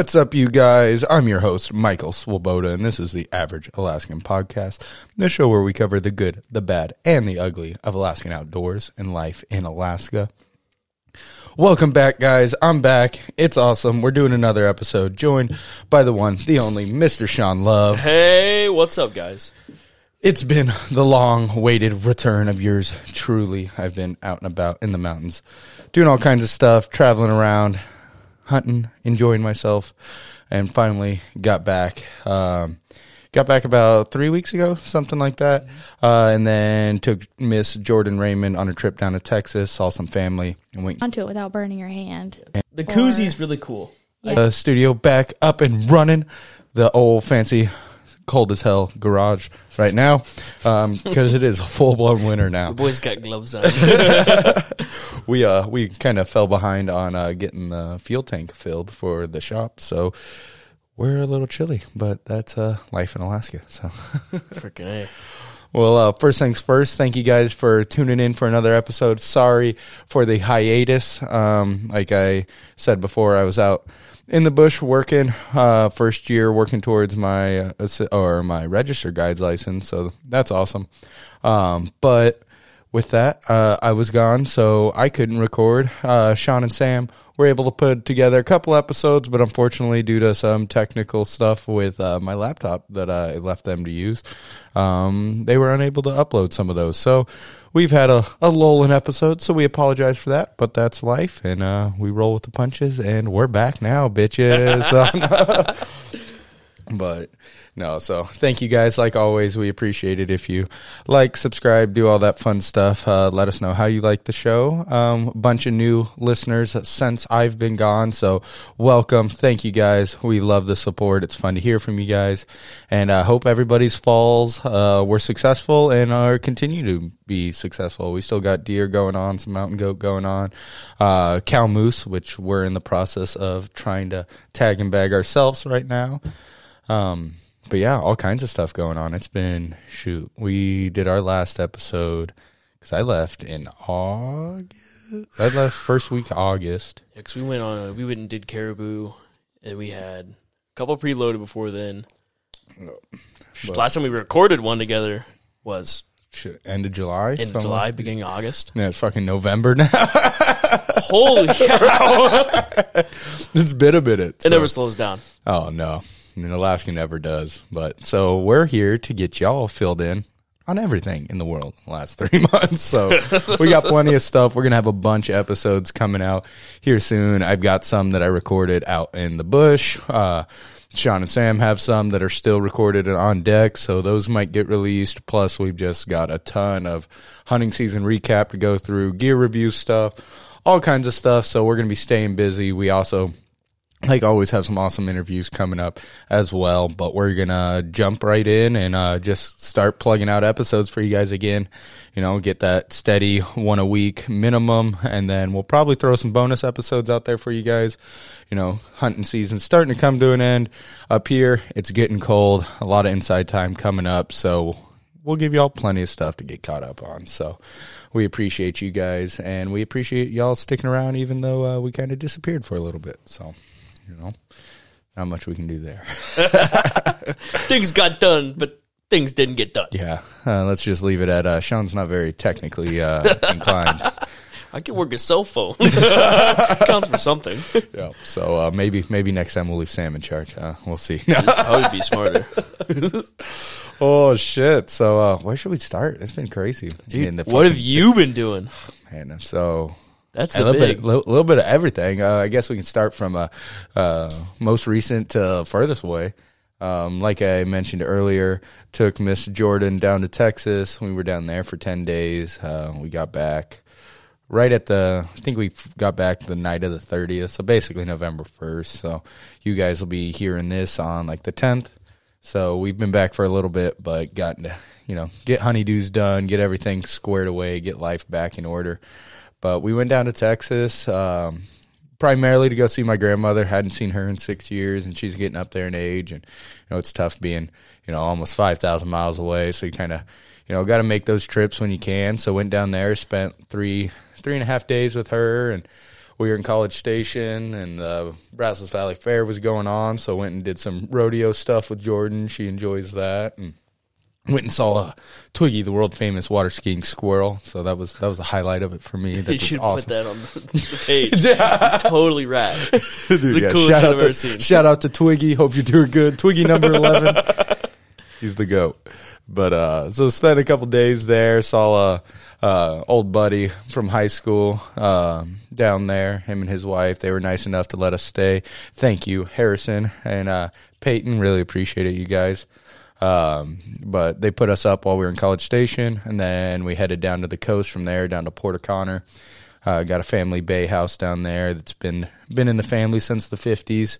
What's up, you guys? I'm your host, Michael Swoboda, and this is the Average Alaskan Podcast, the show where we cover the good, the bad, and the ugly of Alaskan outdoors and life in Alaska. Welcome back, guys. I'm back. It's awesome. We're doing another episode, joined by the one, the only, Mr. Sean Love. Hey, what's up, guys? It's been the long awaited return of yours truly. I've been out and about in the mountains, doing all kinds of stuff, traveling around, hunting, enjoying myself, and finally got back. Um, got back about three weeks ago, something like that. Uh, and then took Miss Jordan Raymond on a trip down to Texas, saw some family, and went onto it without burning your hand. The Or- is really cool. Yeah. the studio back up and running. The old fancy, cold as hell garage right now, because it is a full blown winter now. The boys got gloves on. we uh we kind of fell behind on uh getting the fuel tank filled for the shop, so we're a little chilly, but that's uh life in Alaska. So, Freaking A. well, uh, first things first, thank you guys for tuning in for another episode. Sorry for the hiatus. Um, like I said before, I was out in the bush working. Uh, first year working towards my uh, or my register guides license, so that's awesome. Um, but with that, uh, I was gone, so I couldn't record. Uh, Sean and Sam were able to put together a couple episodes, but unfortunately, due to some technical stuff with uh, my laptop that I left them to use, um, they were unable to upload some of those. So we've had a, a lull in episodes, so we apologize for that, but that's life, and uh, we roll with the punches, and we're back now, bitches. but no so thank you guys. Like always we appreciate it if you like subscribe do all that fun stuff. Uh, let us know how you like the show. Um, bunch of new listeners since i've been gone so welcome. Thank you guys. We love the support. It's fun to hear from you guys. And i hope everybody's falls uh, were successful and are continue to be successful. We still got deer going on some mountain goat going on uh, cow moose which we're in the process of trying to tag and bag ourselves right now um, but yeah, all kinds of stuff going on. It's been shoot. We did our last episode because I left in August. I left first week August. Yeah, cause we went on, a, we went and did caribou, and we had a couple preloaded before then. Last time we recorded one together was end of July. in something July, like- beginning of August. Yeah, it's fucking November now. Holy cow! it's been a minute. It so- never slows down. Oh no, Mean, Alaska never does. But so we're here to get y'all filled in on everything in the world in the last three months. So we got plenty of stuff. We're gonna have a bunch of episodes coming out here soon. I've got some that I recorded out in the bush. Uh, Sean and Sam have some that are still recorded and on deck, so those might get released. Plus, we've just got a ton of hunting season recap to go through, gear review stuff, all kinds of stuff. So we're gonna be staying busy. We also like always have some awesome interviews coming up as well but we're gonna jump right in and uh, just start plugging out episodes for you guys again. You know get that steady one a week minimum and then we'll probably throw some bonus episodes out there for you guys. You know hunting season's starting to come to an end up here. It's getting cold. A lot of inside time coming up so we'll give y'all plenty of stuff to get caught up on. So we appreciate you guys and we appreciate y'all sticking around even though uh, we kind of disappeared for a little bit so you know, not much we can do there. Things got done, but things didn't get done. Yeah, uh, let's just leave it at uh, Sean's not very technically uh, inclined. I can work a cell phone. Counts for something. yeah, so uh, maybe maybe next time we'll leave Sam in charge. Uh, we'll see. I would be smarter. oh shit! So uh, where should we start? It's been crazy. I mean, what have you been doing? man, So That's a little big. bit, little, little bit of everything. Uh, I guess we can start from uh, uh, most recent to furthest away. Um, like I mentioned earlier, took Miss Jordan down to Texas. We were down there for ten days. Uh, we got back right at the. I think we got back the night of the thirtieth. So basically November first. So you guys will be hearing this on like the tenth. So we've been back for a little bit, but gotten to you know get honeydews done, get everything squared away, get life back in order. But we went down to Texas um, primarily to go see my grandmother. Hadn't seen her in six years, and she's getting up there in age, and you know it's tough being you know almost five thousand miles away. So you kind of you know got to make those trips when you can. So went down there, spent three three and a half days with her, and we were in College Station, and the Brazos Valley Fair was going on. So went and did some rodeo stuff with Jordan. She enjoys that, and went and saw a Twiggy, the world famous water skiing squirrel. So that was that was a highlight of it for me. That You should awesome. put that on the, the page. It's totally rad. Dude, the yeah, coolest shout out I've to, ever seen. Shout out to Twiggy. Hope you're doing good. Twiggy number eleven. He's the goat. But uh, so spent a couple days there. Saw a uh, old buddy from high school um, down there. Him and his wife. They were nice enough to let us stay. Thank you, Harrison and uh, Peyton. Really appreciate it, you guys. Um, but they put us up while we were in College Station, and then we headed down to the coast from there, down to Port O'Connor. Uh, got a family bay house down there that's been been in the family since the fifties,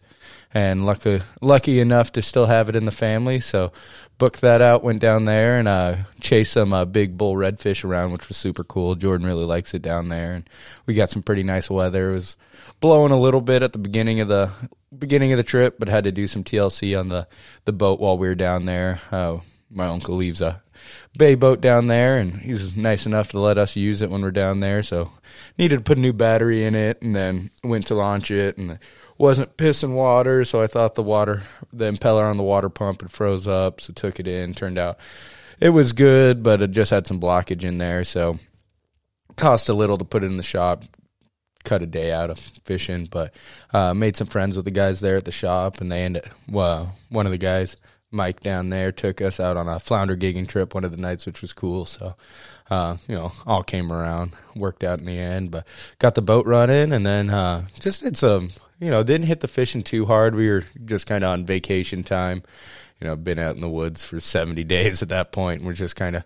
and lucky lucky enough to still have it in the family. So booked that out, went down there and uh, chased some uh, big bull redfish around, which was super cool. Jordan really likes it down there, and we got some pretty nice weather. It was blowing a little bit at the beginning of the beginning of the trip, but had to do some TLC on the the boat while we were down there. Uh, my uncle leaves a bay boat down there, and he's nice enough to let us use it when we're down there. So needed to put a new battery in it, and then went to launch it, and wasn't pissing water, so I thought the water, the impeller on the water pump had froze up, so took it in. Turned out it was good, but it just had some blockage in there, so cost a little to put it in the shop. Cut a day out of fishing, but uh, made some friends with the guys there at the shop, and they ended. Well, one of the guys Mike down there took us out on a flounder gigging trip one of the nights, which was cool. So, uh, you know, all came around, worked out in the end, but got the boat running and then uh, just did some, you know, didn't hit the fishing too hard. We were just kind of on vacation time. You know, been out in the woods for 70 days at that point. We're just kind of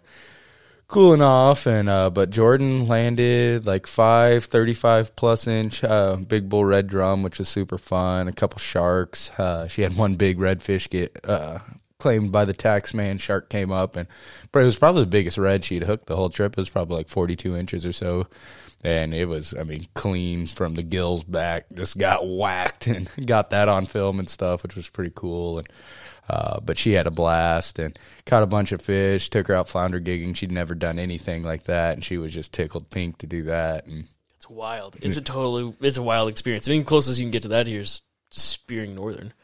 cooling off and uh but jordan landed like five 35 plus inch uh big bull red drum which was super fun a couple sharks uh she had one big redfish get uh claimed by the tax man shark came up and but it was probably the biggest red she'd hooked the whole trip. It was probably like 42 inches or so and it was i mean clean from the gills back just got whacked and got that on film and stuff which was pretty cool and uh, but she had a blast and caught a bunch of fish. Took her out flounder gigging. She'd never done anything like that, and she was just tickled pink to do that. And It's wild. It's a totally it's a wild experience. I mean, closest you can get to that here is spearing northern.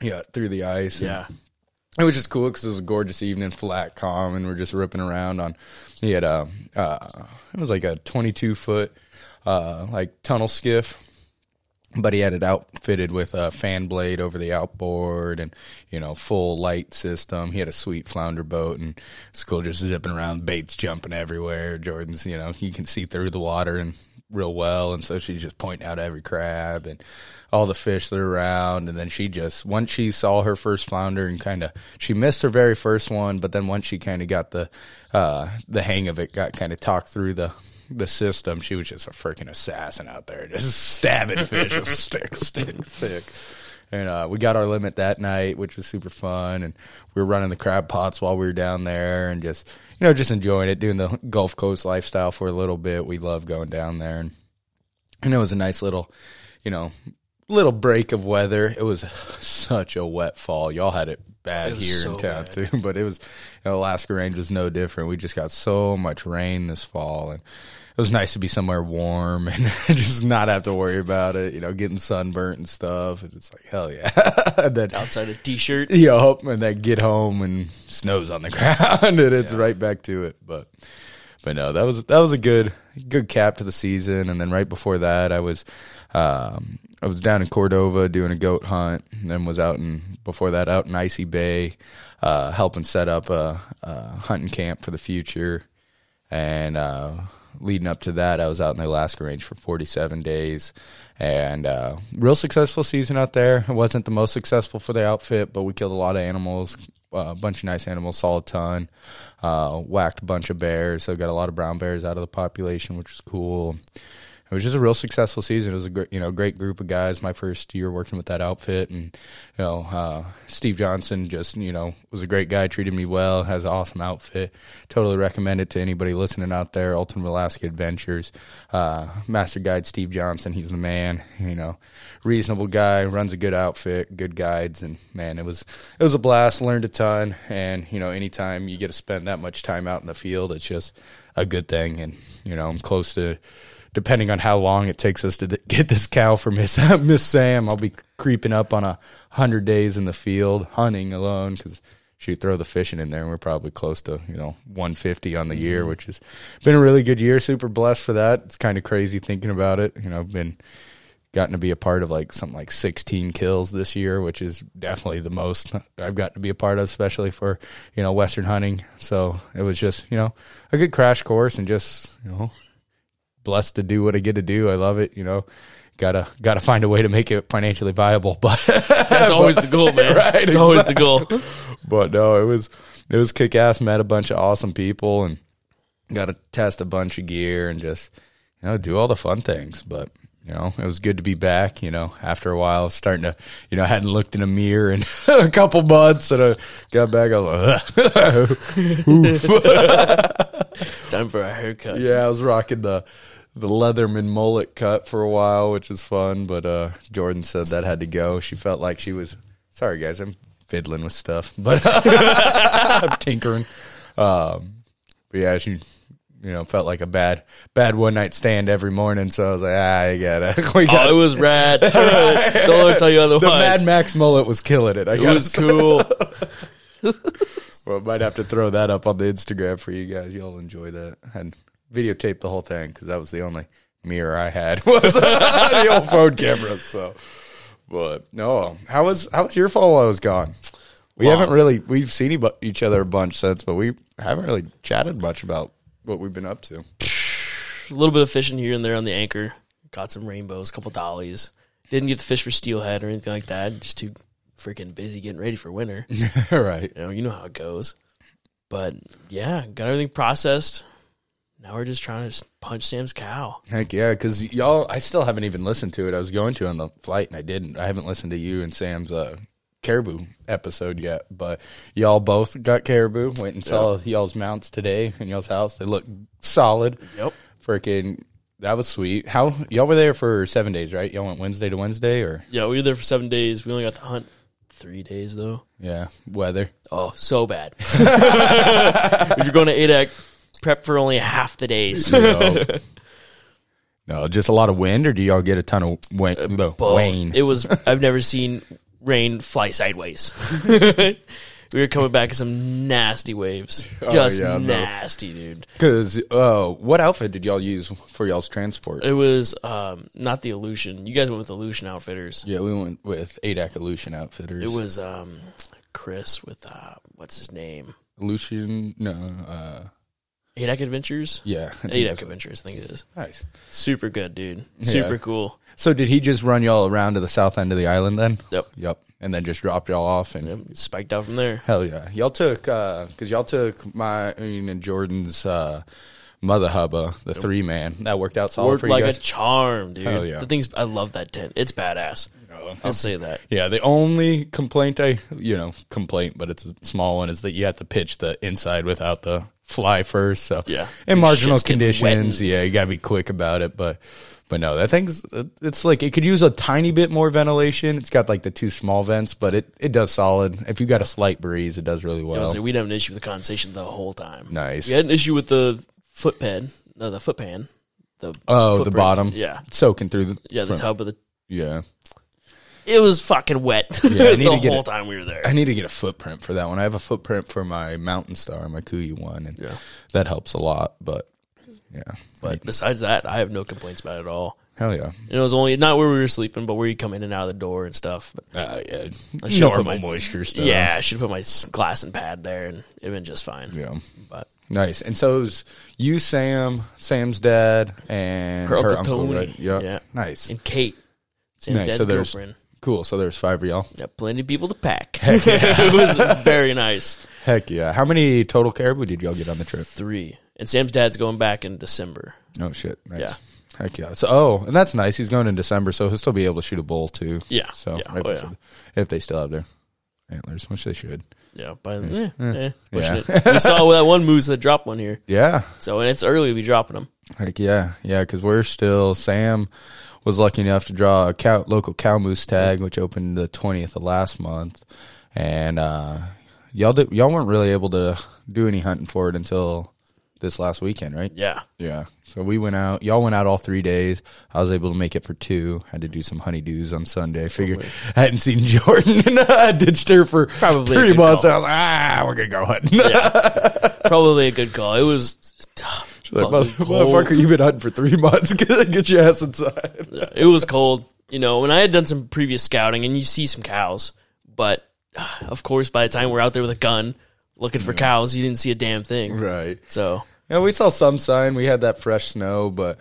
yeah, through the ice. Yeah. It was just cool because it was a gorgeous evening, flat, calm, and we're just ripping around on. He had a, uh, it was like a twenty-two foot, uh, like tunnel skiff. But he had it outfitted with a fan blade over the outboard and, you know, full light system. He had a sweet flounder boat and it's cool just zipping around, baits jumping everywhere. Jordan's, you know, he can see through the water and real well. And so she's just pointing out every crab and all the fish that are around. And then she just, once she saw her first flounder and kind of, she missed her very first one, but then once she kind of got the, uh, the hang of it, got kind of talked through the, the system, she was just a freaking assassin out there, just stabbing fish with stick, stick, stick. And uh, we got our limit that night, which was super fun. And we were running the crab pots while we were down there, and just you know just enjoying it, doing the Gulf Coast lifestyle for a little bit. We love going down there, and and it was a nice little, you know, little break of weather. It was such a wet fall. Y'all had it bad It here so in town bad. too, but it was you know, Alaska Range was no different. We just got so much rain this fall, and it was nice to be somewhere warm and just not have to worry about it. You know, getting sunburnt and stuff. And it's like hell yeah. then Outside a t-shirt. Yup, and then get home and snow's on the ground and it's right back to it. But but no, that was that was a good good cap to the season. And then right before that, I was um, I was down in Cordova doing a goat hunt, and then was out in before that out in Icy Bay, uh, helping set up a, a hunting camp for the future. And uh, leading up to that, I was out in the Alaska Range for 47 days, and uh, real successful season out there. It wasn't the most successful for the outfit, but we killed a lot of animals, uh, a bunch of nice animals, saw a ton, uh, whacked a bunch of bears, so got a lot of brown bears out of the population, which was cool. It was just a real successful season. It was a great, you know, great group of guys. My first year working with that outfit, and you know, uh, Steve Johnson just you know was a great guy, treated me well, has an awesome outfit. Totally recommend it to anybody listening out there. Ultimate Alaska Adventures, uh, Master Guide Steve Johnson, he's the man. You know, reasonable guy, runs a good outfit, good guides, and man, it was it was a blast. Learned a ton, and you know, anytime you get to spend that much time out in the field, it's just a good thing. And you know, I'm close to depending on how long it takes us to get this cow for Miss Miss Sam, I'll be creeping up on a hundred days in the field hunting alone because she'd throw the fishing in there, and we're probably close to you know 150 on the mm-hmm. year, which has been a really good year. Super blessed for that. It's kind of crazy thinking about it. You know, I've been gotten to be a part of like something like 16 kills this year, which is definitely the most I've gotten to be a part of, especially for you know western hunting. So it was just you know a good crash course and just you know blessed to do what I get to do. I love it. You know, gotta gotta find a way to make it financially viable, but That's always the goal, man. Right, it's always the goal. but no, it was it was kick ass. Met a bunch of awesome people and got to test a bunch of gear and just you know do all the fun things. But you know, it was good to be back. You know, after a while, starting to you know I hadn't looked in a mirror in a couple months, and I got back. I was like, Time for a haircut. yeah, I was rocking the the Leatherman mullet cut for a while, which was fun. But uh, Jordan said that had to go. She felt like she was sorry, guys. I'm fiddling with stuff, but I'm tinkering. Um, but yeah, she you know felt like a bad bad one night stand every morning. So I was like, ah, I gotta. We Oh, it was rad. Don't let me tell you the otherwise. Mad Max mullet was killing it. I it gotta was say. cool. Well, might have to throw that up on the Instagram for you guys. Y'all enjoy that and videotape the whole thing because that was the only mirror I had was the old phone camera. So, but no, how was how was your fall while I was gone? We Wow. haven't really we've seen each other a bunch since, but we haven't really chatted much about what we've been up to. A little bit of fishing here and there on the anchor. Got some rainbows, a couple dollies. Didn't get to fish for steelhead or anything like that. Just too freaking busy getting ready for winter. right. You know, you know how it goes. But yeah, got everything processed. Now we're just trying to punch Sam's cow. Heck yeah, because y'all, I still haven't even listened to it. I was going to on the flight and I didn't. I haven't listened to you and Sam's uh, caribou episode yet, but y'all both got caribou. Went and saw y'all's mounts today in y'all's house. They look solid. Yep. Freaking, that was sweet. How y'all were there for seven days, right? Y'all went Wednesday to Wednesday, or Yeah, we were there for seven days. We only got to hunt three days though. yeah, weather. Oh, so bad. if you're going to Adak, prep for only half the days. No. no, just a lot of wind, or do y'all get a ton of wind? the Both. It was. I've never seen rain fly sideways. we were coming back in some nasty waves. Just yeah, I bet. nasty, dude. Because uh, what outfit did y'all use for y'all's transport? It was um, not the Illusion. You guys went with Illusion Outfitters. Yeah, we went with Adak Illusion Outfitters. It was um, Chris with uh, what's his name? Illusion, no, uh, Adak Adventures. yeah. Adak Adventures, I think it is. Nice. Super good, dude. Super Yeah. cool. So did he just run y'all around to the south end of the island then? Yep. Yep. And then just dropped y'all off and Yep. Spiked out from there. hell yeah. Y'all took, uh, cause y'all took my, I mean, and Jordan's, uh, Mutha Hubba, the three man. That worked out solid Worked for you like guys. a charm, dude. Hell yeah. The thing's. I love that tent. It's badass. I'll say that. yeah, the only complaint I, you know, complaint, but it's a small one, is that you have to pitch the inside without the fly first. So Yeah. in marginal Shit's getting wet conditions, yeah, you gotta be quick about it. But but no, that thing's it's like it could use a tiny bit more ventilation. It's got like the two small vents, but it it does solid. If you got a slight breeze, it does really well. like, we didn't have an issue with the condensation the whole time. Nice. We had an issue with the foot pad, no, the foot pan. The Oh, the bottom, Yeah, soaking through the yeah, the front. tub of the. Yeah, It was fucking wet Yeah, I need the to get whole it- time we were there. I need to get a footprint for that one. I have a footprint for my Mountain Star, my KUIU one, and Yeah. that helps a lot. But yeah, But besides that, I have no complaints about it at all. hell yeah. And it was only not where we were sleeping, but where you come in and out of the door and stuff. But Uh, yeah, I should've normal put my- moisture stuff. yeah, I should have put my glass and pad there, and it'd been just fine. yeah, But nice. And so it was you, Sam, Sam's dad, and Her her, Uncle uncle, Tony. right? Yep. Yeah. nice, and Kate, Sam's Nice, dad's so there's- girlfriend. Cool. So there's five of y'all. Yeah, plenty of people to pack. it was very nice. Heck yeah! How many total caribou did y'all get on the trip? Three. And Sam's dad's going back in December. Oh shit! Nice. Yeah. Heck yeah! So oh, and that's nice. He's going in December, so he'll still be able to shoot a bull too. Yeah. So Yeah. right Oh, before- if they still have their antlers, which they should. Yeah, but eh, eh, Yeah. it. We saw that one moose that dropped one here. Yeah. So and it's early to be dropping them. Heck yeah, yeah, because we're still. Sam was lucky enough to draw a cow, local cow moose tag, which opened the twentieth of last month, and uh, y'all did, y'all weren't really able to do any hunting for it until this last weekend, right? Yeah. Yeah. So we went out. Y'all went out all three days. I was able to make it for two. Had to do some honeydews on Sunday. Figured I hadn't seen Jordan and I ditched her for Probably three months. call. I was like, ah, we're gonna go hunting. Probably a good call. It was tough. Like, mother- cold. motherfucker, you've been hunting for three months. Get, get your ass inside. Yeah, it was cold. You know, when I had done some previous scouting and you see some cows, but of course, by the time we're out there with a gun looking for cows, you didn't see a damn thing. Right. So Yeah, we saw some sign. We had that fresh snow, but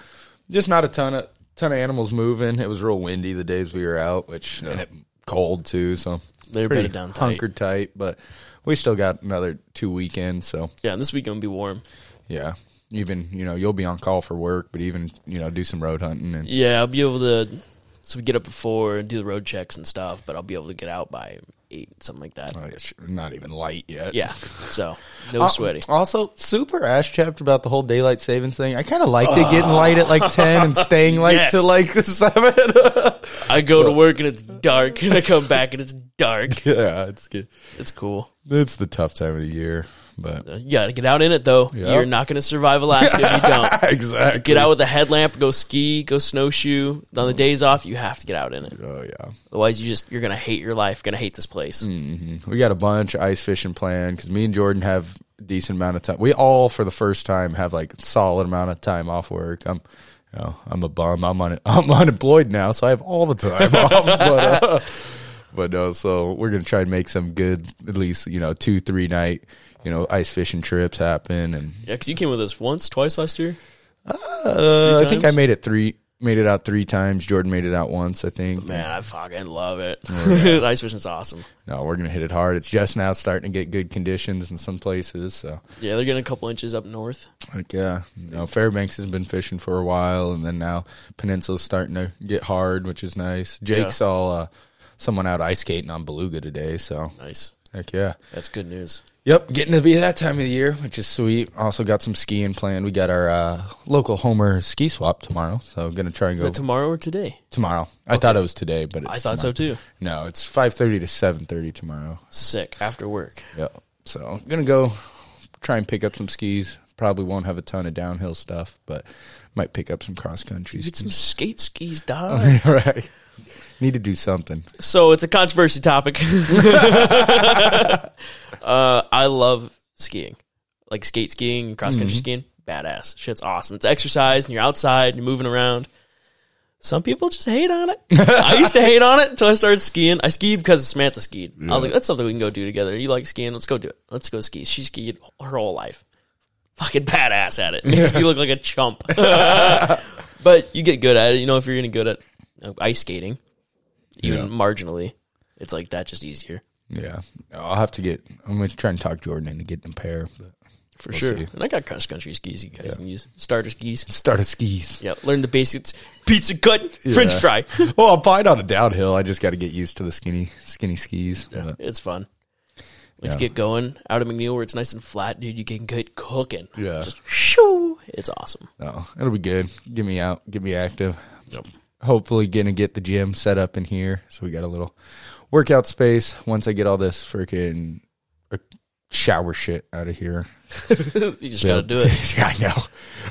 just not a ton of ton of animals moving. It was real windy the days we were out, which and it cold too. So they were pretty down tight. hunkered tight. But we still got another two weekends. So Yeah, and this weekend will be warm. yeah, even you know you'll be on call for work, but even you know do some road hunting and Yeah, I'll be able to. So we get up before and do the road checks and stuff, but I'll be able to get out by eight, something like that. oh, not even light yet. Yeah, so no Uh, sweaty. Also, super ass chapped about the whole daylight savings thing. I kind of liked it getting light at like ten and staying light Yes. to like seven. I go to work and it's dark, and I come back and it's dark. yeah, it's good. It's cool. It's the tough time of the year, but You got to get out in it though. Yep. You're not going to survive Alaska if you don't. exactly. Get out with a headlamp, go ski, go snowshoe. On the days off, you have to get out in it. Oh yeah, Otherwise, you just you're gonna hate your life, gonna hate this place. We got a bunch of ice fishing planned because me and Jordan have a decent amount of time. We all, for the first time, have like solid amount of time off work. I'm, you know, I'm a bum. I'm un- I'm unemployed now, so I have all the time off. But uh, but no, so we're gonna try and make some good, at least you know, two three night, you know, ice fishing trips happen. And Yeah, because you came with us once, twice last year. uh, I think I made it three, made it out three times. Jordan made it out once, I think. Man, I fucking love it. Oh, Ice fishing's awesome. No, we're gonna hit it hard. It's just now starting to get good conditions in some places, so. Yeah, they're getting a couple inches up north. Like yeah, you know, Fairbanks has been fishing for a while, and then now Peninsula's starting to get hard, which is nice. Jake Yeah. saw uh, someone out ice skating on Beluga today, so Nice. heck yeah. That's good news. Yep, getting to be that time of the year, which is sweet. Also got some skiing planned. We got our uh, local Homer ski swap tomorrow, so gonna try and Is go it tomorrow or today? tomorrow. I thought it was today, but it's I thought so tomorrow. too. No, it's five thirty to seven thirty tomorrow. Sick after work. Yep. So gonna go try and pick up some skis. Probably won't have a ton of downhill stuff, but might pick up some cross country Get some skis. skate skis, dog. right. Need to do something. so it's a controversy topic. uh, I love skiing, like skate skiing, cross country Mm-hmm. skiing. Badass. Shit's awesome. It's exercise, and you're outside, and you're moving around. Some people just hate on it. I used to hate on it until I started skiing. I skied because Samantha skied. I was like, that's something we can go do together. You like skiing? Let's go do it. Let's go ski. She skied her whole life. Fucking badass at it. Makes me look like a chump. but you get good at it. You know, if you're getting good at uh, ice skating, even Yeah. marginally, it's like that just easier Yeah. I'll have to get I'm gonna try and talk Jordan into getting a pair, but for We'll sure. see. And I got cross country skis you guys can use. Starter skis. Starter skis. Yeah, learn the basics. Pizza cut, French fry. Well, I'm fine on a downhill. I just got to get used to the skinny skinny skis. but- it's fun. Let's Yeah. get going out of McNeil where it's nice and flat, dude. You can get cooking. Yeah. Just shoo. It's awesome. Oh, it'll be good. Get me out, get me active. Yep. Hopefully, gonna get the gym set up in here, so we got a little workout space. Once I get all this freaking uh, shower shit out of here, you just gotta do it. yeah, I know.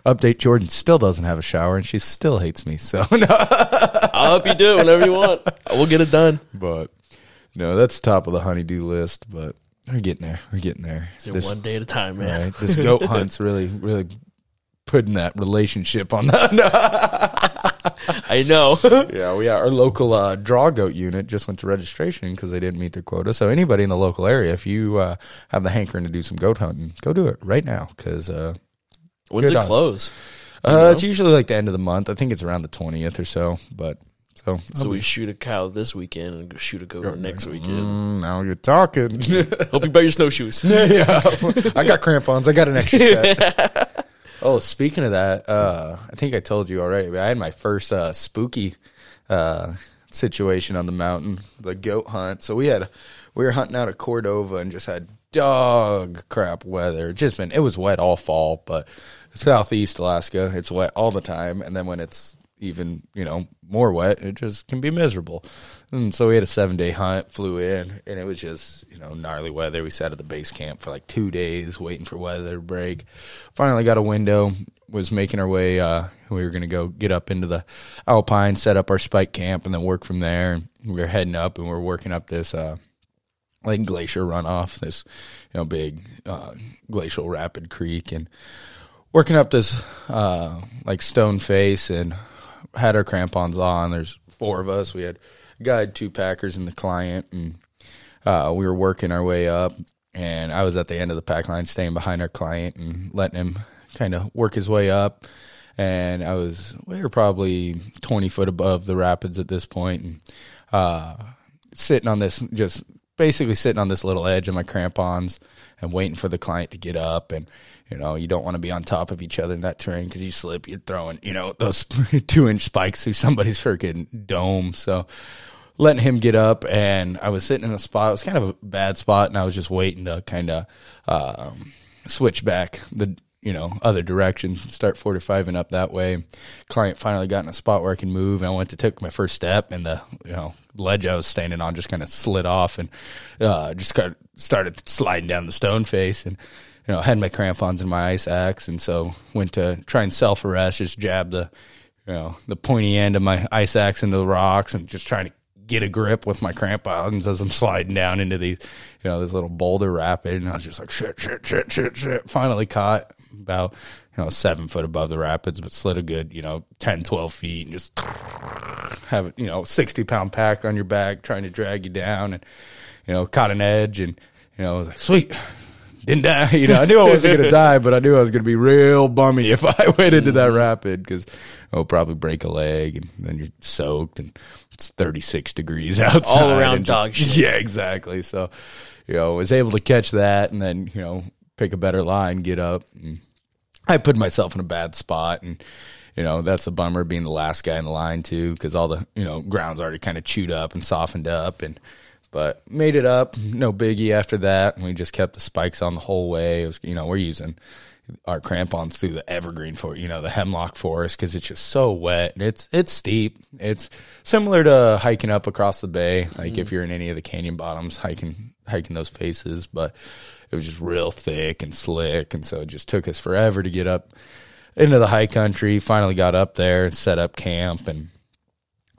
Update: Jordan still doesn't have a shower, and she still hates me. So no, I'll help you do it whenever you want. We'll get it done. but no, that's top of the honeydew list. But we're getting there. We're getting there. This, one day at a time, man. right, this goat hunt's really, really putting that relationship on the. I know. Yeah, we our local uh, draw goat unit just went to registration because they didn't meet their quota. So anybody in the local area, if you uh, have the hankering to do some goat hunting, go do it right now because uh, When's it odds. close? uh, it's usually like the end of the month. I think it's around the twentieth or so. But so So we shoot a cow this weekend and shoot a goat next weekend. Mm, now you're talking. Hope you buy your snowshoes. yeah, I got crampons. I got an extra set. Oh, speaking of that, uh, I think I told you already. I had my first uh, spooky uh, situation on the mountain, the goat hunt. So we had we were hunting out of Cordova and just had dog crap weather. Just been it was wet all fall, but southeast Alaska, it's wet all the time. And then when it's even you know more wet, it just can be miserable. And so we had a seven day hunt, flew in, and it was just you know gnarly weather. We sat at the base camp for like two days waiting for weather to break. Finally got a window. Was making our way. Uh, we were gonna go get up into the Alpine, set up our spike camp, and then work from there. And we were heading up, and we are working up this. Uh, like glacier runoff, this you know big uh, glacial rapid creek, and working up this uh, like stone face, and had our crampons on. There's four of us. We had a guide, two packers, and the client, and uh, we were working our way up. And I was at the end of the pack line, staying behind our client and letting him kind of work his way up. And I was we were probably twenty foot above the rapids at this point, and uh, sitting on this just basically sitting on this little edge of my crampons and waiting for the client to get up and you know you don't want to be on top of each other in that terrain because you slip you're throwing you know those two inch spikes through somebody's freaking dome so letting him get up and i was sitting in a spot it was kind of a bad spot and i was just waiting to kind of um, switch back the you know, other direction, start 45 and up that way. Client finally got in a spot where I can move, and I went to take my first step, and the you know ledge I was standing on just kind of slid off, and uh, just kind of started sliding down the stone face, and you know had my crampons and my ice axe, and so went to try and self arrest, just jab the you know the pointy end of my ice axe into the rocks, and just trying to get a grip with my crampons as I'm sliding down into these, you know, this little boulder rapid. And I was just like, shit, shit, shit, shit, shit. Finally caught about you know seven foot above the rapids, but slid a good you know 10, 12 feet, and just have you know sixty pound pack on your back trying to drag you down, and you know caught an edge, and you know I was like sweet. Didn't die, you know. I knew I wasn't going to die, but I knew I was going to be real bummy if I went into that rapid because I'll probably break a leg and then you're soaked and it's 36 degrees outside. All around dog shit. Yeah, exactly. So, you know, was able to catch that and then, you know, pick a better line, get up. And I put myself in a bad spot, and you know that's a bummer being the last guy in the line too, because all the you know ground's already kind of chewed up and softened up, and but made it up, no biggie after that. And we just kept the spikes on the whole way. It was you know we're using our crampons through the evergreen for you know the hemlock forest because it's just so wet and it's it's steep it's similar to hiking up across the bay like mm. if you're in any of the canyon bottoms hiking hiking those faces but it was just real thick and slick, and so it just took us forever to get up into the high country. Finally got up there and set up camp, and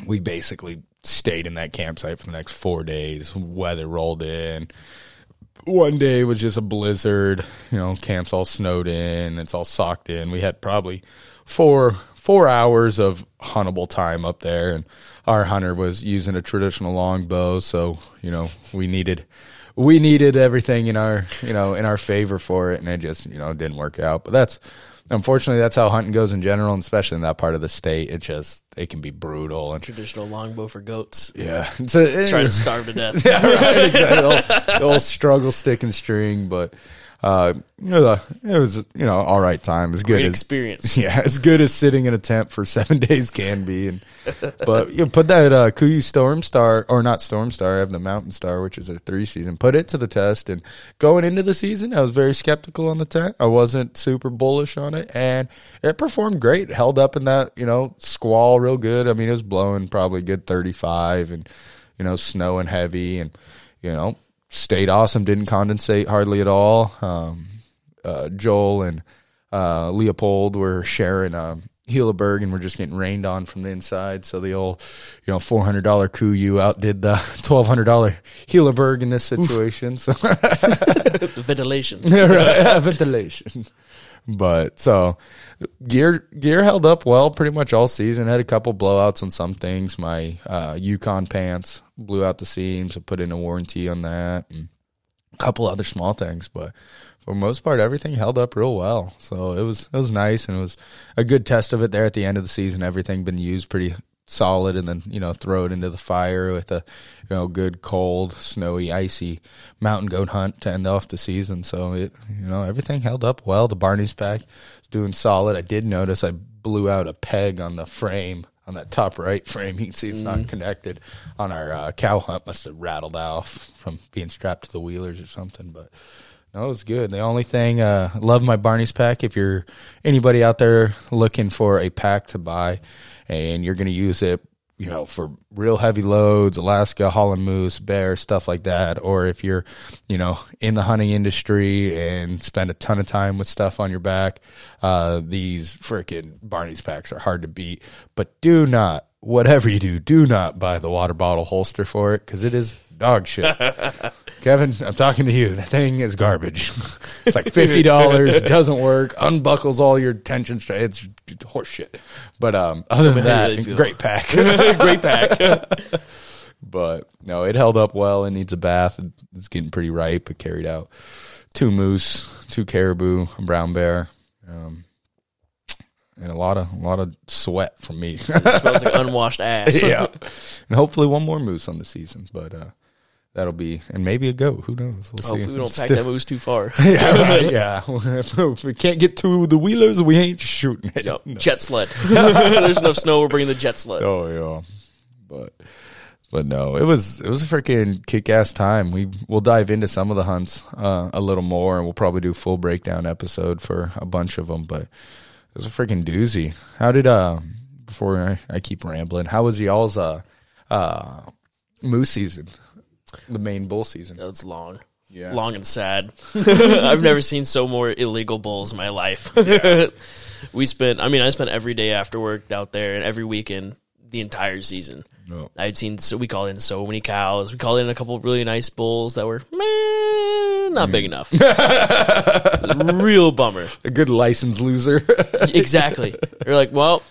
we basically stayed in that campsite for the next four days. Weather rolled in. One day was just a blizzard. You know, camp's all snowed in. It's all socked in. We had probably four four hours of huntable time up there, and our hunter was using a traditional longbow, so you know we needed we needed everything in our you know in our favor for it, and it just you know didn't work out. But that's unfortunately that's how hunting goes in general, and especially in that part of the state. It just it can be brutal and traditional longbow for goats. Yeah, it's a, trying to eh. starve to death. yeah, right. Exactly. the, old, struggle stick and string, but uh, you know, it was you know all right time as good Great as experience. Yeah, as good as sitting in a tent for seven days can be. And but you know, put that uh, KUIU Storm Star or not Storm Star, I have the Mountain Star, which is a three season. Put it to the test. And going into the season, I was very skeptical on the tent. I wasn't super bullish on it, and it performed great. held up in that you know squall real good. I mean, it was blowing probably good thirty five, and you know snowing heavy, and you know stayed awesome. Didn't condensate hardly at all. Um, uh, Joel and uh, Leopold were sharing a um, Hilleberg and we're just getting rained on from the inside. So the old, you know, four hundred dollar KUIU outdid the twelve hundred dollar Hilleberg in this situation. Oof. So ventilation, right? Yeah, ventilation. But so gear gear held up well pretty much all season. Had a couple blowouts on some things. My uh, Yukon pants blew out the seams. I put in a warranty on that, and a couple other small things. But for most part, everything held up real well. So it was it was nice, and it was a good test of it there at the end of the season. Everything been used pretty solid and then you know throw it into the fire with a you know good cold snowy icy mountain goat hunt to end off the season so it you know everything held up well the barney's pack is doing solid i did notice i blew out a peg on the frame on that top right frame you can see it's mm. not connected on our uh, cow hunt must have rattled off from being strapped to the wheelers or something but No, it was good. The only thing, uh, love my Barney's pack. If you're anybody out there looking for a pack to buy and you're going to use it, you know, for real heavy loads, Alaska, Holland moose, bear, stuff like that, or if you're, you know, in the hunting industry and spend a ton of time with stuff on your back, uh, these freaking Barney's packs are hard to beat. But do not, whatever you do, do not buy the water bottle holster for it because it is dog shit. Kevin, I'm talking to you. That thing is garbage. it's like fifty dollars. doesn't work. Unbuckles all your tension straight. It's horse shit. But um, other than that, really great pack. Great pack. but no, it held up well. It needs a bath. It's getting pretty ripe. It carried out two moose, two caribou, a brown bear, um, and a lot of a lot of sweat from me. It smells like unwashed ass. yeah, and hopefully one more moose on the season. But uh, that'll be and maybe a goat. Who knows? We'll see. We don't pack Still- that moose too far. yeah, right. Yeah, if we can't get to the wheelers, we ain't shooting it. Yep. No. Jet sled. There's enough snow. We're bringing the jet sled. Oh yeah, but but no, it was it was a freaking kick ass time. We we'll dive into some of the hunts uh, a little more, and we'll probably do a full breakdown episode for a bunch of them. But it was a freaking doozy. How did uh before I, I keep rambling? How was y'all's uh uh moose season, the main bull season? That's long. Yeah. Long and sad. I've never seen so more illegal bulls in my life. we spent, I mean, I spent every day after work out there and every weekend the entire season. No. I'd seen, so we called in so many cows. We called in a couple of really nice bulls that were, meh, not big mm. enough. Real bummer. A good license loser. Exactly. They're like, well,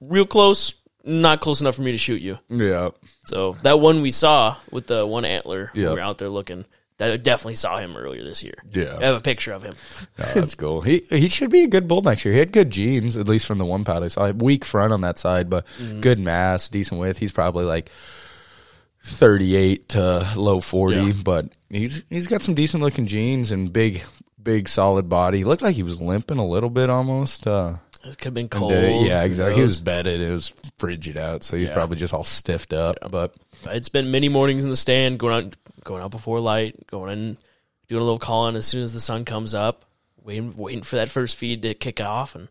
real close, not close enough for me to shoot you. yeah. So that one we saw with the one antler, Yeah. we were out there looking. That I definitely saw him earlier this year. Yeah. I have a picture of him. No, that's cool. He he should be a good bull next year. He had good genes, at least from the one pound I saw. Weak front on that side, but Mm-hmm. good mass, decent width. He's probably like thirty eight to low forty, Yeah. but he's he's got some decent looking genes and big big solid body. Looked like he was limping a little bit almost. Uh, It could have been and, cold. uh, yeah, exactly. He was bedded. It was frigid out, so he's Yeah. probably just all stiffed up. But I'd spend many mornings in the stand, going out, going out before light, going in, doing a little calling as soon as the sun comes up, waiting, waiting for that first feed to kick off, and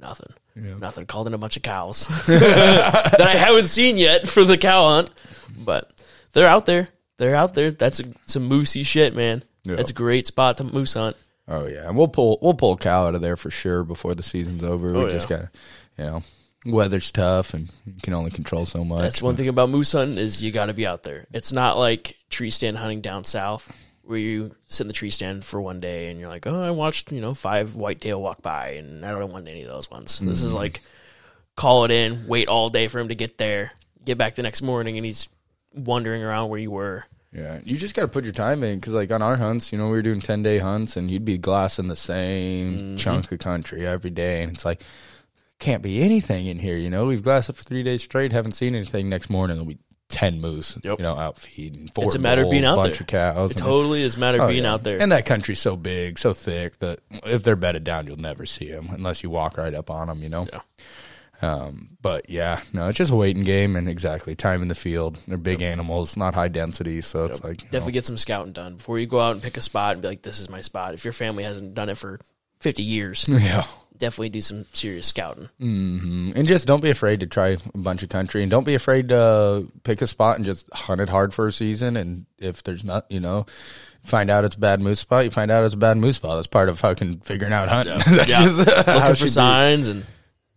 nothing, nothing. Called in a bunch of cows that I haven't seen yet for the cow hunt, but they're out there. They're out there. That's a, some moosey shit, man. Yeah. That's a great spot to moose hunt. Oh yeah, and we'll pull we'll pull a cow out of there for sure before the season's over. Oh, we just gotta, you know, weather's tough and you can only control so much. That's one thing about moose hunting is you got to be out there. It's not like tree stand hunting down south where you sit in the tree stand for one day and you're like, oh, I watched you know five whitetail walk by and I don't want any of those ones. This is mm-hmm. like call it in, wait all day for him to get there, get back the next morning and he's wandering around where you were. Yeah, you just got to put your time in because, like, on our hunts, you know, we were doing ten day hunts, and you'd be glassing the same Mm-hmm. chunk of country every day, and it's like can't be anything in here. You know, we've glassed it for three days straight, haven't seen anything. Next morning, there'll be ten moose, Yep. you know, out feeding. Four It's a matter of being out bunch there. of cows. It totally is a matter of Oh, being yeah. out there. And that country's so big, so thick that if they're bedded down, you'll never see them unless you walk right up on them. You know. Yeah. Um, but yeah, no, it's just a waiting game and exactly time in the field. They're big animals, not high density, so it's like you know, Definitely get some scouting done before you go out and pick a spot and be like, this is my spot. If your family hasn't done it for 50 years, yeah. definitely do some serious scouting. hmm And just don't be afraid to try a bunch of country, and don't be afraid to pick a spot and just hunt it hard for a season. And if there's not, you know, find out it's a bad moose spot, you find out it's a bad moose spot. That's part of fucking figuring out hunting. Yeah. it Looking for be. signs and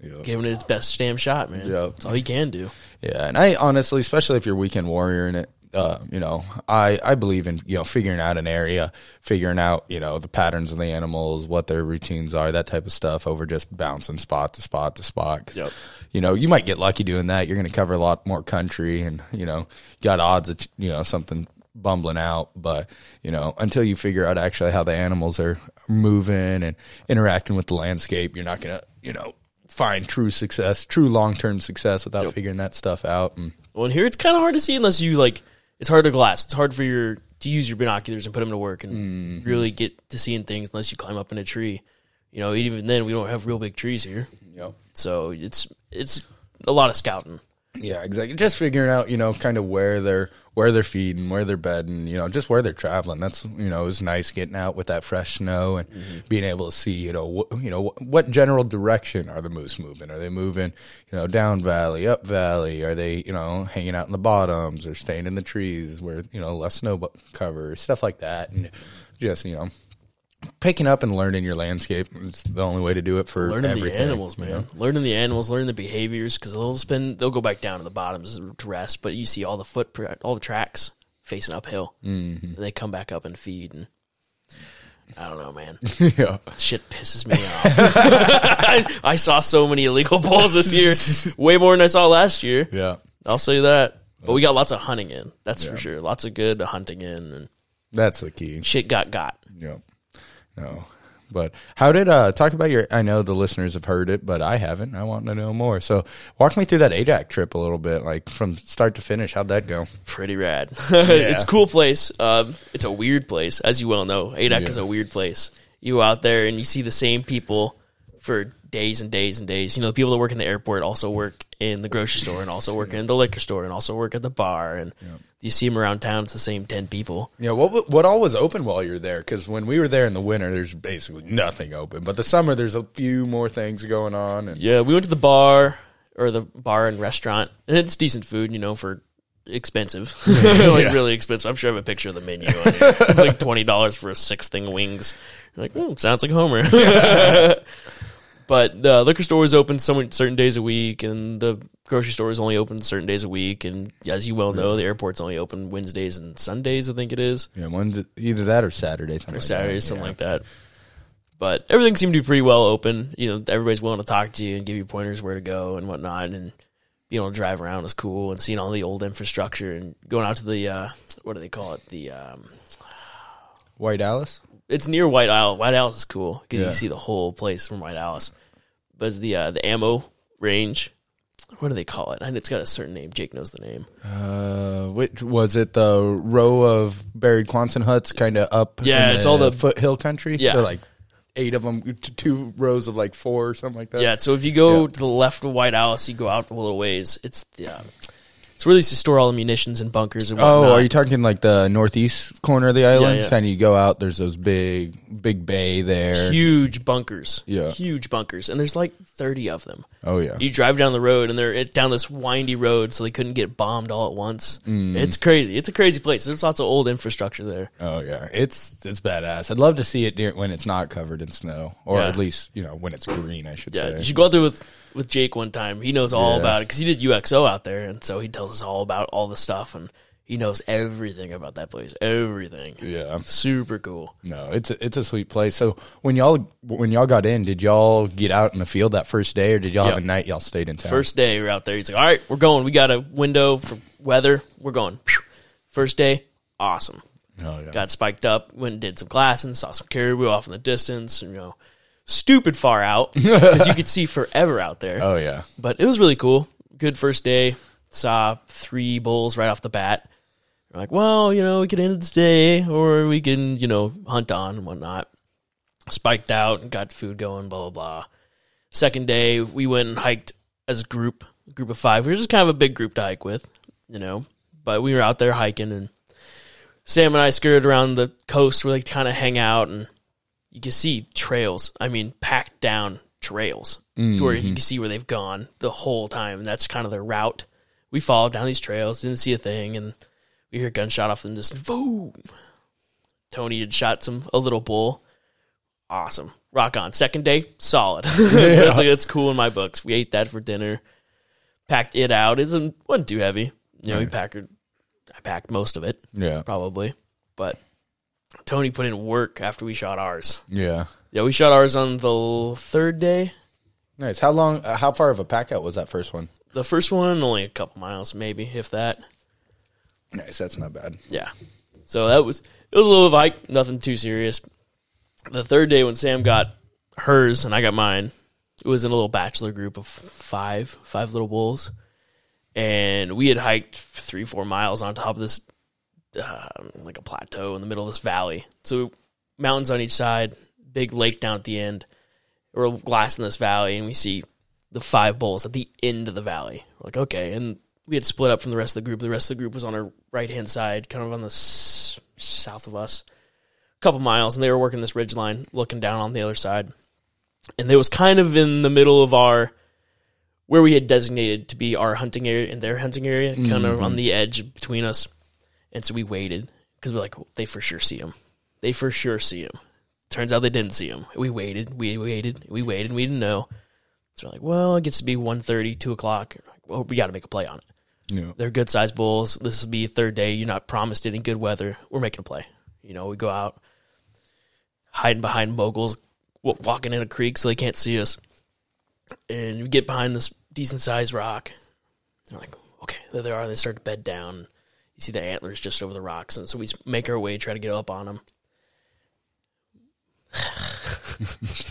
Yeah. giving it its best damn shot, man. Yeah. That's all you can do. Yeah, and I honestly, especially if you're weekend warrior in it, uh, you know, I I believe in you know figuring out an area, figuring out you know the patterns of the animals, what their routines are, that type of stuff, over just bouncing spot to spot to spot. 'Cause, Yep. You know, you might get lucky doing that. You're going to cover a lot more country, and you know, got odds of you know something bumbling out. But you know, until you figure out actually how the animals are moving and interacting with the landscape, you're not going to you know find true success, true long term success without figuring that stuff out. And Well, and here it's kind of hard to see unless you like. It's hard to glass. It's hard for your to use your binoculars and put them to work and Mm-hmm. really get to seeing things unless you climb up in a tree. You know, even then we don't have real big trees here, know, so it's it's a lot of scouting. Yeah, exactly. Just figuring out, you know, kind of where they're where they're feeding, where they're bedding, you know, just where they're traveling. That's you know, it was nice getting out with that fresh snow and mm-hmm. being able to see, you know, wh- you know, wh- what general direction are the moose moving? Are they moving, you know, down valley, up valley? Are they, you know, hanging out in the bottoms or staying in the trees where you know less snow cover, stuff like that, and just you know. Picking up and learning your landscape is the only way to do it for learning everything. the animals, you man. know? Learning the animals, learning the behaviors because they'll spend they'll go back down to the bottoms to rest, but you see all the footprint, all the tracks facing uphill, mm-hmm. and they come back up and feed. And I don't know, man. yeah. Shit pisses me off. I, saw so many illegal bulls this year, way more than I saw last year. Yeah. I'll say that. But we got lots of hunting in. That's for sure. Lots of good hunting in, and That's the key. shit got got. Yep. No. But how did uh talk about your I know the listeners have heard it, but I haven't. I want to know more. So walk me through that Adak trip a little bit, like from start to finish. How'd that go? pretty rad. it's a cool place. Um, it's a weird place, as you well know. Adak Yeah. is a weird place. You go out there and you see the same people for days and days and days. You know, the people that work in the airport also work in the grocery store and also work in the liquor store and also work at the bar. And you see them around town. It's the same ten people. Yeah, what what all was open while you were there? Because when we were there in the winter, there's basically nothing open. But the summer, there's a few more things going on. And Yeah, we went to the bar or the bar and restaurant, and it's decent food, you know, for expensive, like Yeah. really expensive. I'm sure I have a picture of the menu. On here. It's like twenty dollars for a six thing wings. You're like, oh, sounds like Homer. but the liquor store is open some certain days a week, and the grocery store is only open certain days a week. And as you well know, the airport's only open Wednesdays and Sundays. I think it is yeah, one either that or Saturday, something or like Saturdays, that. something Yeah. like that. But everything seemed to be pretty well open. You know, everybody's willing to talk to you and give you pointers where to go and whatnot. And being able to drive around is cool and seeing all the old infrastructure and going out to the uh, what do they call it? The um, White Alice. It's near White Isle. White Alice is cool because Yeah. you see the whole place from White Alice. But it's the uh, the ammo range. What do they call it? And it's got a certain name. Jake knows the name. Uh, which was it? The row of buried Quonset huts, kind of up. Yeah, in it's all the- foothill country. Yeah. They're like eight of them, two rows of like four or something like that. Yeah, so if you go Yeah. to the left of White Alice, you go out a little ways. It's the uh, it's where they used to store all the munitions and bunkers and oh, whatnot. Oh, are you talking like the northeast corner of the island? yeah. Kind of you go out. There's those big, big bay there. huge bunkers. Yeah. Huge bunkers. And there's like 30 of them. Oh yeah, You drive down the road and they're it, down this windy road so they couldn't get bombed all at once. Mm. It's crazy. It's a crazy place. There's lots of old infrastructure there. oh yeah. It's it's badass. I'd love to see it during, when it's not covered in snow, or Yeah. at least you know when it's green. I should Yeah, say. you should go out there with, with Jake one time. He knows all Yeah. about it because he did UXO out there. And so he tells us all about all the stuff. And he knows everything about that place. Everything. yeah. Super cool. No, it's a, it's a sweet place. So when y'all when y'all got in, did y'all get out in the field that first day, or did y'all have a night y'all stayed in town? First day we are out there. He's like, "All right, we're going. We got a window for weather. We're going." First day, awesome. Oh yeah. Got spiked up. Went and did some glassing. Saw some caribou off in the distance. And, you know, stupid far out because you could see forever out there. Oh yeah. But it was really cool. Good first day. Saw three bulls right off the bat. We're like, well, you know, we could end this day, or we can, you know, hunt on and whatnot. Spiked out and got food going. Blah blah blah. Second day, we went and hiked as a group, a group of five. We were just kind of a big group to hike with, you know. But we were out there hiking, and Sam and I skirted around the coast where they kind of hang out, and you can see trails. I mean, packed down trails to where you mm-hmm. can see where they've gone the whole time. And that's kind of their route. We followed down these trails, didn't see a thing, and we hear a gunshot off in the distance. Boom! Tony had shot some a little bull. Awesome. Rock on. Second day, solid. that's like that's cool in my books. We ate that for dinner. Packed it out. It wasn't, wasn't too heavy. You know, we packed. I packed most of it, Yeah. probably. But Tony put in work after we shot ours. Yeah. Yeah, we shot ours on the third day. Nice. How long? Uh, how far of a pack out was that first one? The first one only a couple miles, maybe if that. Nice. That's not bad. Yeah. So that was it was a little hike, nothing too serious. The third day when Sam got hers and I got mine, it was in a little bachelor group of five, five little bulls, and we had hiked three, four miles on top of this, uh, like a plateau in the middle of this valley. So mountains on each side, big lake down at the end. We're glassing this valley, and we see the five bulls at the end of the valley. Like, okay. And we had split up from the rest of the group. The rest of the group was on our right hand side, kind of on the s- south of us, a couple miles, and they were working this ridge line, looking down on the other side. And it was kind of in the middle of our where we had designated to be our hunting area and their hunting area, kind of on mm-hmm. the edge between us. And so we waited because we're like, they for sure see him. They for sure see him. Turns out they didn't see him. We waited, we waited, we waited, we didn't know. So we're like, well, it gets to be 1.30, 2 o'clock. We're like, well, we got to make a play on it. Yeah. They're good sized bulls. This will be third day. You're not promised any good weather. We're making a play. You know, we go out, hiding behind moguls, wa- walking in a creek so they can't see us. And we get behind this decent sized rock. They're like, okay, there they are. They start to bed down. You see the antlers just over the rocks. And so we make our way, try to get up on them.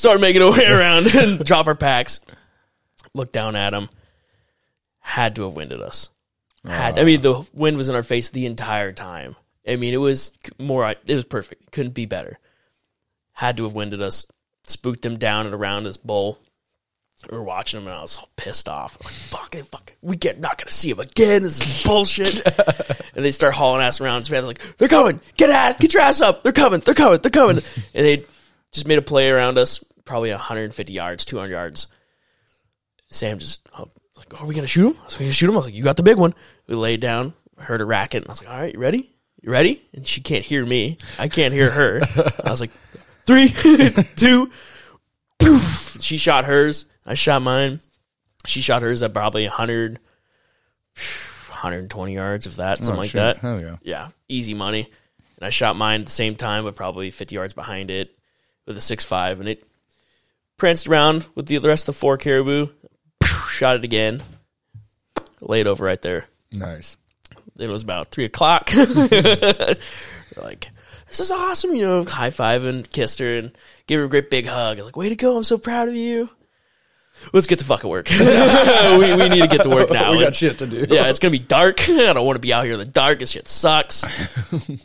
Start making our way around and drop our packs. Look down at them. Had to have winded us. Had I mean the wind was in our face the entire time. I mean it was more. It was perfect. Couldn't be better. Had to have winded us. Spooked them down and around this bowl. We were watching them and I was pissed off. Like, fuck it, fuck it. We get not gonna see them again. This is bullshit. and they start hauling ass around. Samantha's like, they're coming. Get ass, get your ass up. They're coming. They're coming. They're coming. and they just made a play around us, probably 150 yards, 200 yards. Sam just uh, like, are we gonna shoot him? I was gonna shoot him. I was like, you got the big one. We laid down. Heard a racket. And I was like, all right, you ready? You ready? And she can't hear me. I can't hear her. I was like, three, two, poof. She shot hers. I shot mine. She shot hers at probably 100, 120 yards, if that, something Oh, like that. Hell yeah. Yeah, easy money. And I shot mine at the same time, but probably 50 yards behind it with a six five, and it pranced around with the rest of the four caribou. Shot it again, laid over right there. Nice. It was about three o'clock. Like, this is awesome, you know, high five and kissed her and gave her a great big hug. I was like, way to go, I'm so proud of you. Let's get to fucking work. we, we need to get to work now. we got And- shit to do. yeah, it's gonna be dark. I don't want to be out here in the dark. This shit sucks.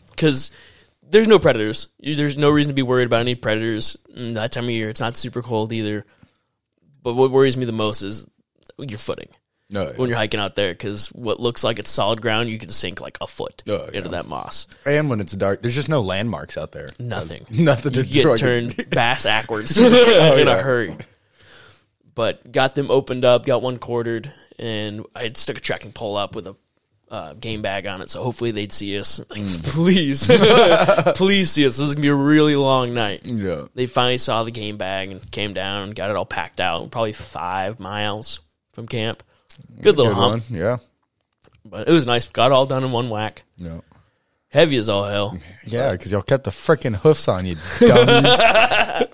Because there's no predators. There's no reason to be worried about any predators that time of year. It's not super cold either. But what worries me the most is your footing No, yeah. when you're hiking out there. Because what looks like it's solid ground, you can sink like a foot Oh, yeah. into that moss. and when it's dark, there's just no landmarks out there. Nothing. Nothing to You get turned bass backwards Oh, in yeah. a hurry. But got them opened up, got one quartered, and I had stuck a trekking pole up with a uh, game bag on it, so hopefully they'd see us. Like, Mm. please, please see us. This is gonna be a really long night. Yeah. They finally saw the game bag and came down and got it all packed out. Probably five miles from camp. Good little Good hump, one. Yeah. but it was nice. Got all done in one whack. Yeah. Heavy as all hell. Yeah, because y'all kept the freaking hoofs on you, dummies.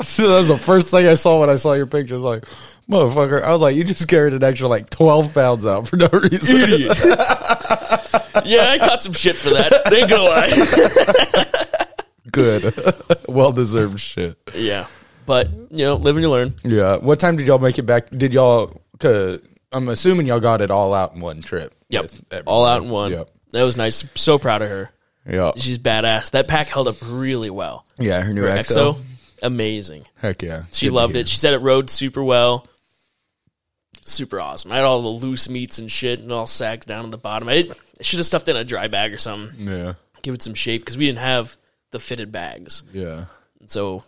so that was the first thing I saw when I saw your picture. I was like, motherfucker. I was like, you just carried an extra like 12 pounds out for no reason. Idiot. yeah, I caught some shit for that. Ain't gonna lie. Good. well deserved shit. yeah, but you know, live and you learn. Yeah. What time did y'all make it back? Did y'all, cause I'm assuming y'all got it all out in one trip. Yep, all out in one. Yep. That was nice. So proud of her. Yeah. She's badass. That pack held up really well. Yeah. Her new Her EXO. EXO, amazing. Heck yeah. She loved it. She said it rode super well. Super awesome. I had all the loose meats and shit and all sagged down at the bottom. I, did- I should have stuffed it in a dry bag or something. Yeah. Give it some shape because we didn't have the fitted bags. Yeah. So,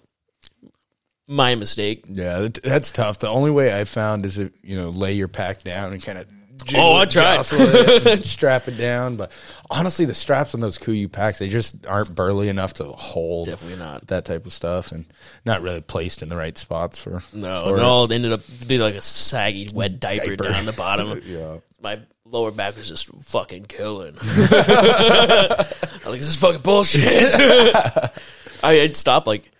my mistake. Yeah. That's tough. The only way I found is to, you know, lay your pack down and kind of. Oh, I tried. strap it down, but honestly, the straps on those KUIU packs they just aren't burly enough to hold Definitely not. that type of stuff, and not really placed in the right spots for. No, for it all ended up being like a saggy, wet diaper, Diaper. down the bottom. Yeah. My lower back was just fucking killing. I was like, this is fucking bullshit. I, I'd stop like,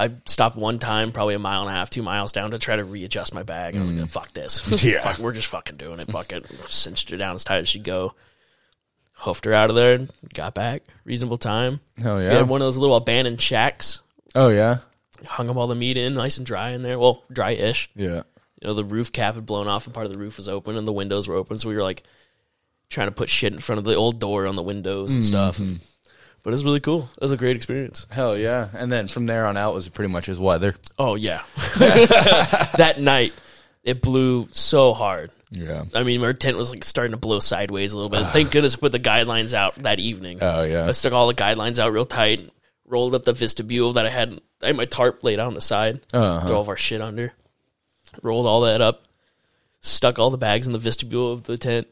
I stopped one time, probably a mile and a half, two miles down to try to readjust my bag. I was like, mm. fuck this. Yeah. Fuck, we're just fucking doing it. Fuck it. Cinched her down as tight as she'd go. Hoofed her out of there and got back. Reasonable time. Hell We yeah. had one of those little abandoned shacks. oh yeah. Hung up all the meat in, nice and dry in there. Well, dry-ish. Yeah. you know, the roof cap had blown off and part of the roof was open and the windows were open. So we were like trying to put shit in front of the old door on the windows and mm-hmm. stuff. And But it was really cool. It was a great experience. Hell yeah! And then from there on out was pretty much his weather. Oh yeah, that night it blew so hard. Yeah. I mean, our tent was like starting to blow sideways a little bit. Thank goodness I put the guidelines out that evening. Oh yeah. I stuck all the guidelines out real tight, rolled up the vestibule that I had. I had my tarp laid out on the side, Uh-huh. throw all of our shit under, rolled all that up, stuck all the bags in the vestibule of the tent,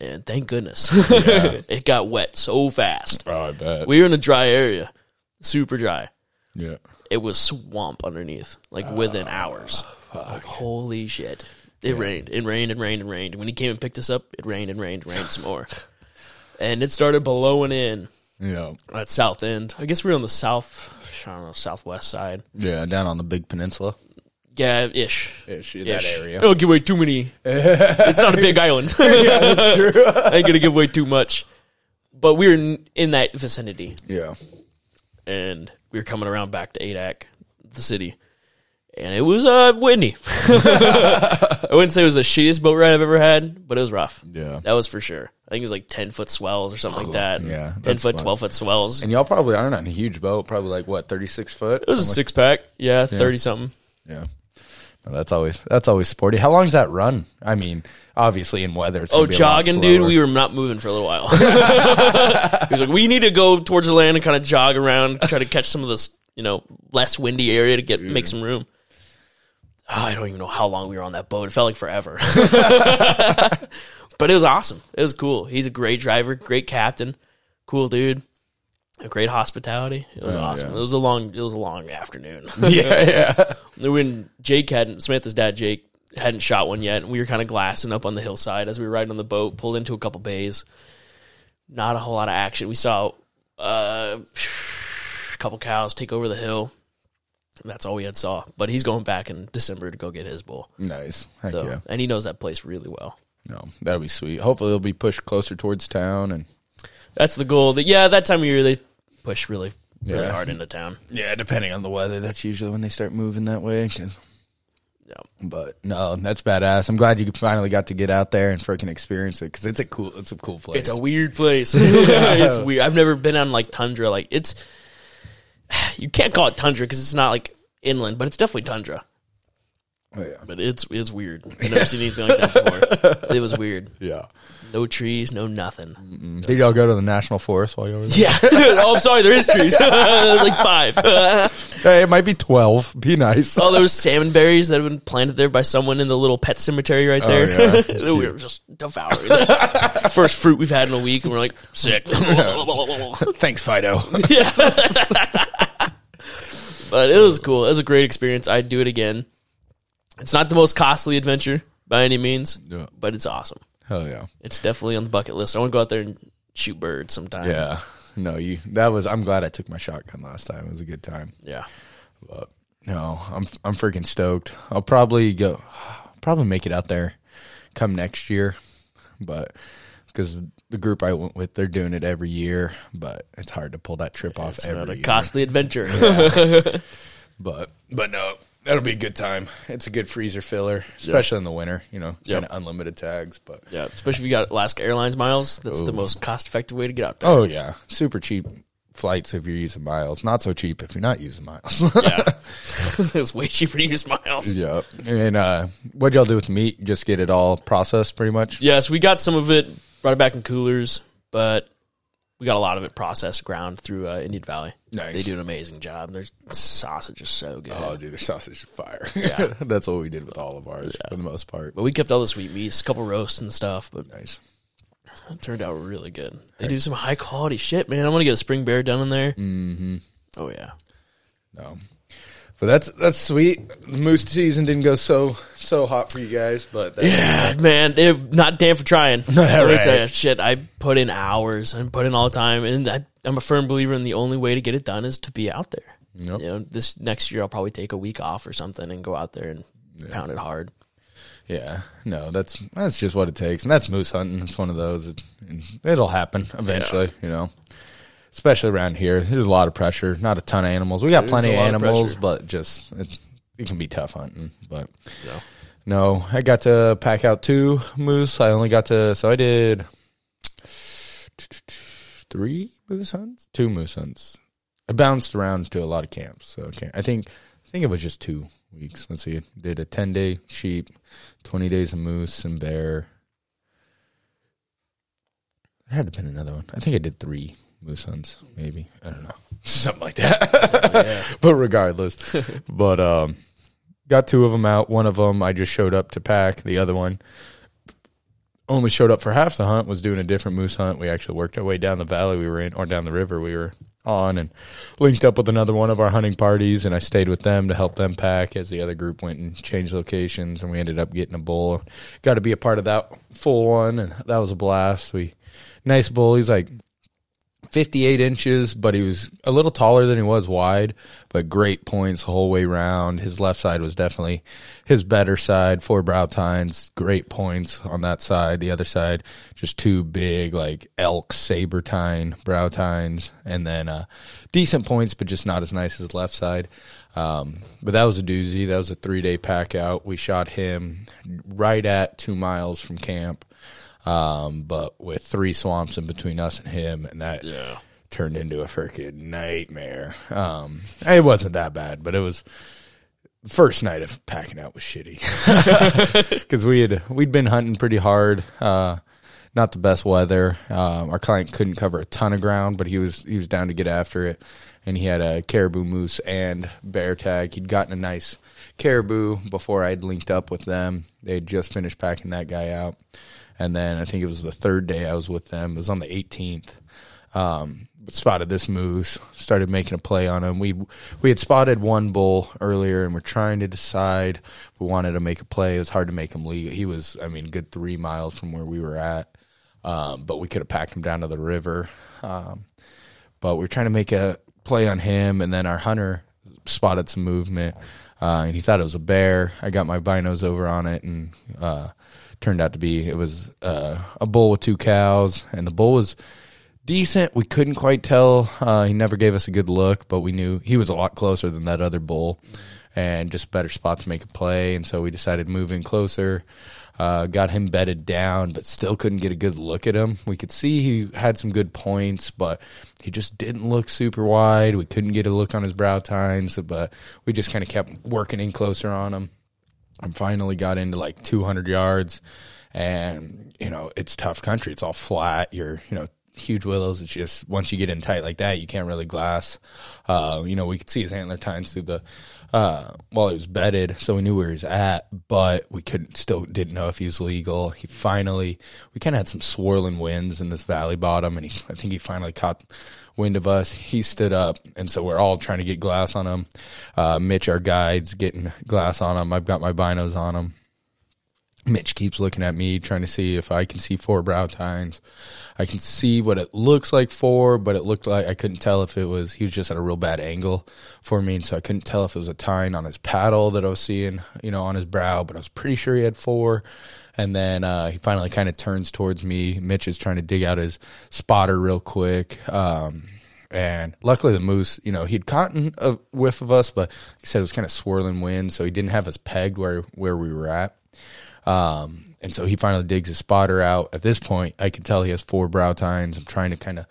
and thank goodness it got wet so fast. Oh, I bet. We were in a dry area, super dry. yeah. It was swamp underneath, like within ah, hours. Like, holy shit! It rained, it rained, and rained, and rained. When he came and picked us up, it rained and rained, rained some more, and it started blowing in Yeah. at South End. I guess we were on the south, I don't know, southwest side. Yeah. Down on the big peninsula. Yeah, ish. Ish, that Ish. area. Don't give away too many. it's not a big island. yeah, that's true. I ain't gonna give away too much. But we were in, in that vicinity, Yeah. and we were coming around back to Adak, the city, and it was uh windy. I wouldn't say it was the shittiest boat ride I've ever had, but it was rough. Yeah. That was for sure. I think it was like ten foot swells or something like that. yeah, ten that's foot, fun. twelve foot swells. And y'all probably aren't on a huge boat. Probably like what, thirty six foot. It was a six pack. Yeah, thirty something. Yeah. That's always that's always sporty. How long does that run? I mean, obviously in weather. It's Oh, gonna a lot jogging, dude. We were not moving for a little while. he was like, "We need to go towards the land and kind of jog around, try to catch some of this, you know, less windy area to get make mm. some room." Oh, I don't even know how long we were on that boat. It felt like forever, but it was awesome. It was cool. He's a great driver, great captain, cool dude, great hospitality. It was Oh, awesome. yeah. It was a long, it was a long afternoon. yeah, yeah. when Jake hadn't Samantha's dad Jake hadn't shot one yet, and we were kind of glassing up on the hillside as we were riding on the boat, pulled into a couple bays. Not a whole lot of action. We saw uh, a couple cows take over the hill. And that's all we had saw. But he's going back in December to go get his bull. Nice. Heck So, yeah. and he knows that place really well. No, that'll be sweet. Hopefully, it'll be pushed closer towards town and That's the goal. That yeah, that time of year they push really really Yeah. hard into town. yeah, depending on the weather, that's usually when they start moving that way. 'cause- Yeah. but no, that's badass. I'm glad you finally got to get out there and freaking experience it because it's a cool, it's a cool place. It's a weird place. it's weird. I've never been on like tundra. Like it's, you can't call it tundra because it's not like inland, but it's definitely tundra. Oh, yeah, But it's it's weird. I've never seen anything like that before. It was weird. yeah. No trees, no nothing. Did y'all go to the national forest while you were there? Yeah. oh, I'm sorry. There is trees. like five. Hey, it might be twelve. Be nice. Oh, All those salmon berries that have been planted there by someone in the little pet cemetery right oh, there. Oh, yeah. we were just devouring. First fruit we've had in a week, and we're like sick. Thanks, Fido. Yeah. but it was cool. It was a great experience. I'd do it again. It's not the most costly adventure by any means, Yeah. but it's awesome. Hell yeah. It's definitely on the bucket list. I want to go out there and shoot birds sometime. Yeah. No, you. That was. I'm glad I took my shotgun last time. It was a good time. Yeah. But no, I'm I'm freaking stoked. I'll probably go. Probably make it out there come next year, but because the group I went with, they're doing it every year. But it's hard to pull that trip off It's every not a year. costly adventure. But but no, that'll be a good time. It's a good freezer filler, especially in the winter. You know, Yep. kind of unlimited tags. But yeah, especially if you got Alaska Airlines miles. That's the most cost effective way to get out there. oh yeah, super cheap flights if you're using miles. Not so cheap if you're not using miles. Yeah. it's way cheaper to use miles. yeah. And uh, what y'all do with the meat? Just get it all processed, pretty much. Yes, we got some of it, brought it back in coolers, but we got a lot of it processed ground through uh, Indian Valley. Nice. They do an amazing job. Their sausage is so good. Oh, dude, the sausage is fire. Yeah. That's what we did with all of ours for the most part. But we kept all the sweet meats, a couple roasts and stuff, but Nice. it turned out really good. They do some high quality shit, man. I want to get a spring bear done in there. Mm-hmm. Oh yeah. No. But that's that's sweet. The moose season didn't go so so hot for you guys, but that, Yeah, man, they're not damn for trying. Let me tell you, shit, I put in hours and put in all the time, and I, I'm a firm believer in the only way to get it done is to be out there. Yep. You know, this next year I'll probably take a week off or something and go out there and pound it hard. yeah, no, that's that's just what it takes, and that's moose hunting. It's one of those. It, it'll happen eventually, you know. Especially around here, there's a lot of pressure. Not a ton of animals. We got There's plenty of lot of animals, but just it, it can be tough hunting. But Yeah. no, I got to pack out two moose. I only got to so I did three moose hunts, two moose hunts. I bounced around to a lot of camps, so okay. I think I think it was just two weeks. Let's see, did a ten day sheep, twenty days of moose and bear. There had to have been another one. I think I did three moose hunts, maybe. I don't know, something like that. yeah. but regardless, but um, got two of them out. One of them I just showed up to pack. The other one only showed up for half the hunt. Was doing a different moose hunt. We actually worked our way down the valley we were in, or down the river we were on, and linked up with another one of our hunting parties. And I stayed with them to help them pack as the other group went and changed locations. And we ended up getting a bull. Got to be a part of that full one, and that was a blast. We nice bull. He's like 58 inches, but he was a little taller than he was wide, but great points the whole way round. His left side was definitely his better side. Four brow tines, great points on that side. The other side, just two big, like elk saber tine brow tines, and then uh, decent points, but just not as nice as left side. Um, but that was a doozy. That was a three day pack out. We shot him right at two miles from camp um, but with three swamps in between us and him, and that Yeah. turned into a freaking nightmare. Um, it wasn't that bad, but it was first night of packing out was shitty because we had we'd been hunting pretty hard. Uh, not the best weather. Um, our client couldn't cover a ton of ground, but he was he was down to get after it, and he had a caribou, moose, and bear tag. He'd gotten a nice caribou before I'd linked up with them. They had just finished packing that guy out, and then I think it was the third day I was with them. It was on the 18th. Um, spotted this moose, started making a play on him. We we had spotted one bull earlier, and we're trying to decide if we wanted to make a play. It was hard to make him leave. He was, I mean, good three miles from where we were at, um, but we could have packed him down to the river. Um, but we were trying to make a play on him, and then our hunter spotted some movement, uh, and he thought it was a bear. I got my binos over on it, and uh, turned out to be it was uh, a bull with two cows, and the bull was decent. We couldn't quite tell. Uh, he never gave us a good look, but we knew he was a lot closer than that other bull, and just better spot to make a play. And so we decided moving closer. Uh, got him bedded down, but still couldn't get a good look at him. We could see he had some good points, but he just didn't look super wide. We couldn't get a look on his brow tines, but we just kind of kept working in closer on him. And finally got into like 200 yards, and you know it's tough country. It's all flat. You're you know huge willows. It's just once you get in tight like that, you can't really glass. Uh, you know we could see his antler tines through the uh, while he was bedded, so we knew where he was at, but we couldn't still didn't know if he was legal. He finally we kind of had some swirling winds in this valley bottom, and he I think he finally caught wind of us. He stood up, and so we're all trying to get glass on him. Uh, Mitch, our guide's getting glass on him. I've got my binos on him. Mitch keeps looking at me, trying to see if I can see four brow tines. I can see what it looks like four, but it looked like I couldn't tell if it was. He was just at a real bad angle for me, and so I couldn't tell if it was a tine on his paddle that I was seeing, you know, on his brow. But I was pretty sure he had four. And then uh, he finally kind of turns towards me. Mitch is trying to dig out his spotter real quick. Um, and luckily, the moose, you know, he'd caught a whiff of us, but I said, it was kind of swirling wind, so he didn't have us pegged where where we were at. Um, and so he finally digs his spotter out. At this point, I can tell he has four brow tines. I'm trying to kind of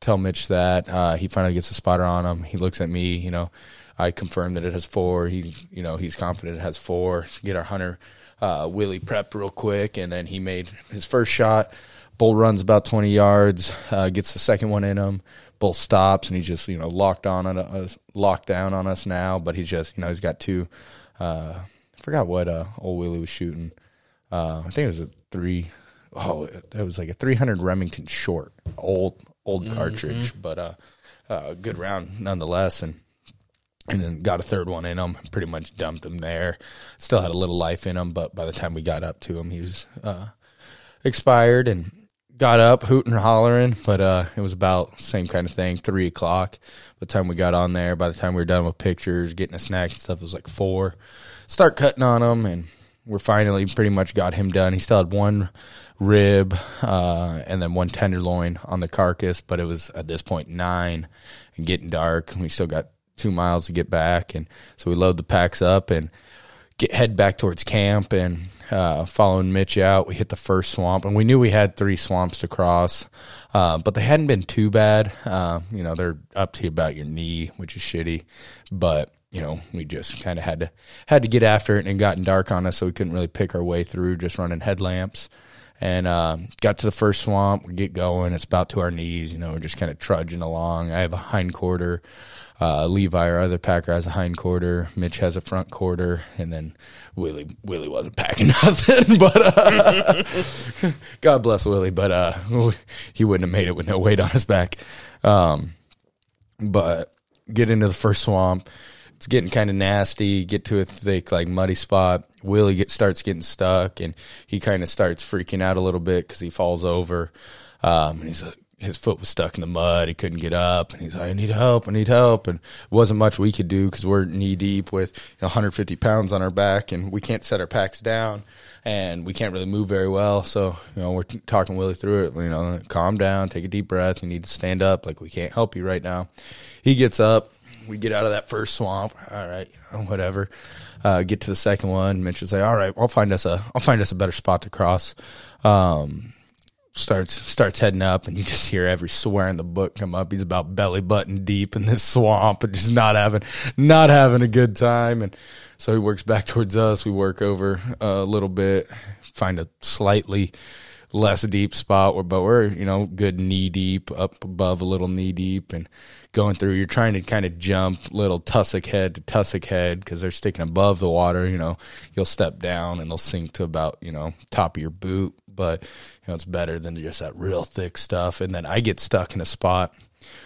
tell Mitch that. Uh, he finally gets the spotter on him. He looks at me, you know, I confirm that it has four. He, you know, he's confident it has four. Get our hunter, uh, Willie prepped real quick, and then he made his first shot. Bull runs about 20 yards, uh, gets the second one in him. Bull stops, and he's just, you know, locked on on us, locked down on us now. But he's just, you know, he's got two. Uh, I forgot what uh, old Willie was shooting. Uh, I think it was a three. Oh, it was like a 300 Remington short, old old cartridge, but uh, uh, good round nonetheless. And and then got a third one in him. Pretty much dumped him there. Still had a little life in him, but by the time we got up to him, he was uh, expired and got up hooting and hollering. But uh, it was about same kind of thing. Three o'clock. By the time we got on there, by the time we were done with pictures, getting a snack and stuff, it was like four. Start cutting on him, and we're finally pretty much got him done. He still had one rib uh, and then one tenderloin on the carcass, but it was at this point nine and getting dark. We still got two miles to get back, and so we load the packs up and get head back towards camp and uh, following Mitch out, we hit the first swamp, and we knew we had three swamps to cross, uh, but they hadn't been too bad. Uh, you know, they're up to about your knee, which is shitty, but you know, we just kind of had to had to get after it, and it gotten dark on us, so we couldn't really pick our way through, just running headlamps. And uh, got to the first swamp. We get going. It's about to our knees. You know, we're just kind of trudging along. I have a hind quarter. Uh, Levi, our other packer, has a hind quarter. Mitch has a front quarter, and then Willie Willie wasn't packing nothing. But uh, God bless Willie, but uh, he wouldn't have made it with no weight on his back. Um, but get into the first swamp. It's getting kind of nasty. Get to a thick, like muddy spot. Willie get, starts getting stuck, and he kind of starts freaking out a little bit because he falls over. Um, and he's like, his foot was stuck in the mud. He couldn't get up, and he's like, "I need help. I need help." And it wasn't much we could do because we're knee deep with you know, 150 pounds on our back, and we can't set our packs down, and we can't really move very well. So you know, we're talking Willie through it. You know, calm down, take a deep breath. You need to stand up. Like we can't help you right now. He gets up. We get out of that first swamp. All right, whatever. Uh, get to the second one. Mitch is like, "All right, I'll find us a, I'll find us a better spot to cross." Um, starts starts heading up, and you just hear every swear in the book come up. He's about belly button deep in this swamp, and just not having not having a good time. And so he works back towards us. We work over a little bit, find a slightly less deep spot where, but we're you know good knee deep up above a little knee deep and going through. You're trying to kind of jump little tussock head to tussock head because they're sticking above the water. You know, you'll step down and they'll sink to about you know top of your boot but you know it's better than just that real thick stuff. And then I get stuck in a spot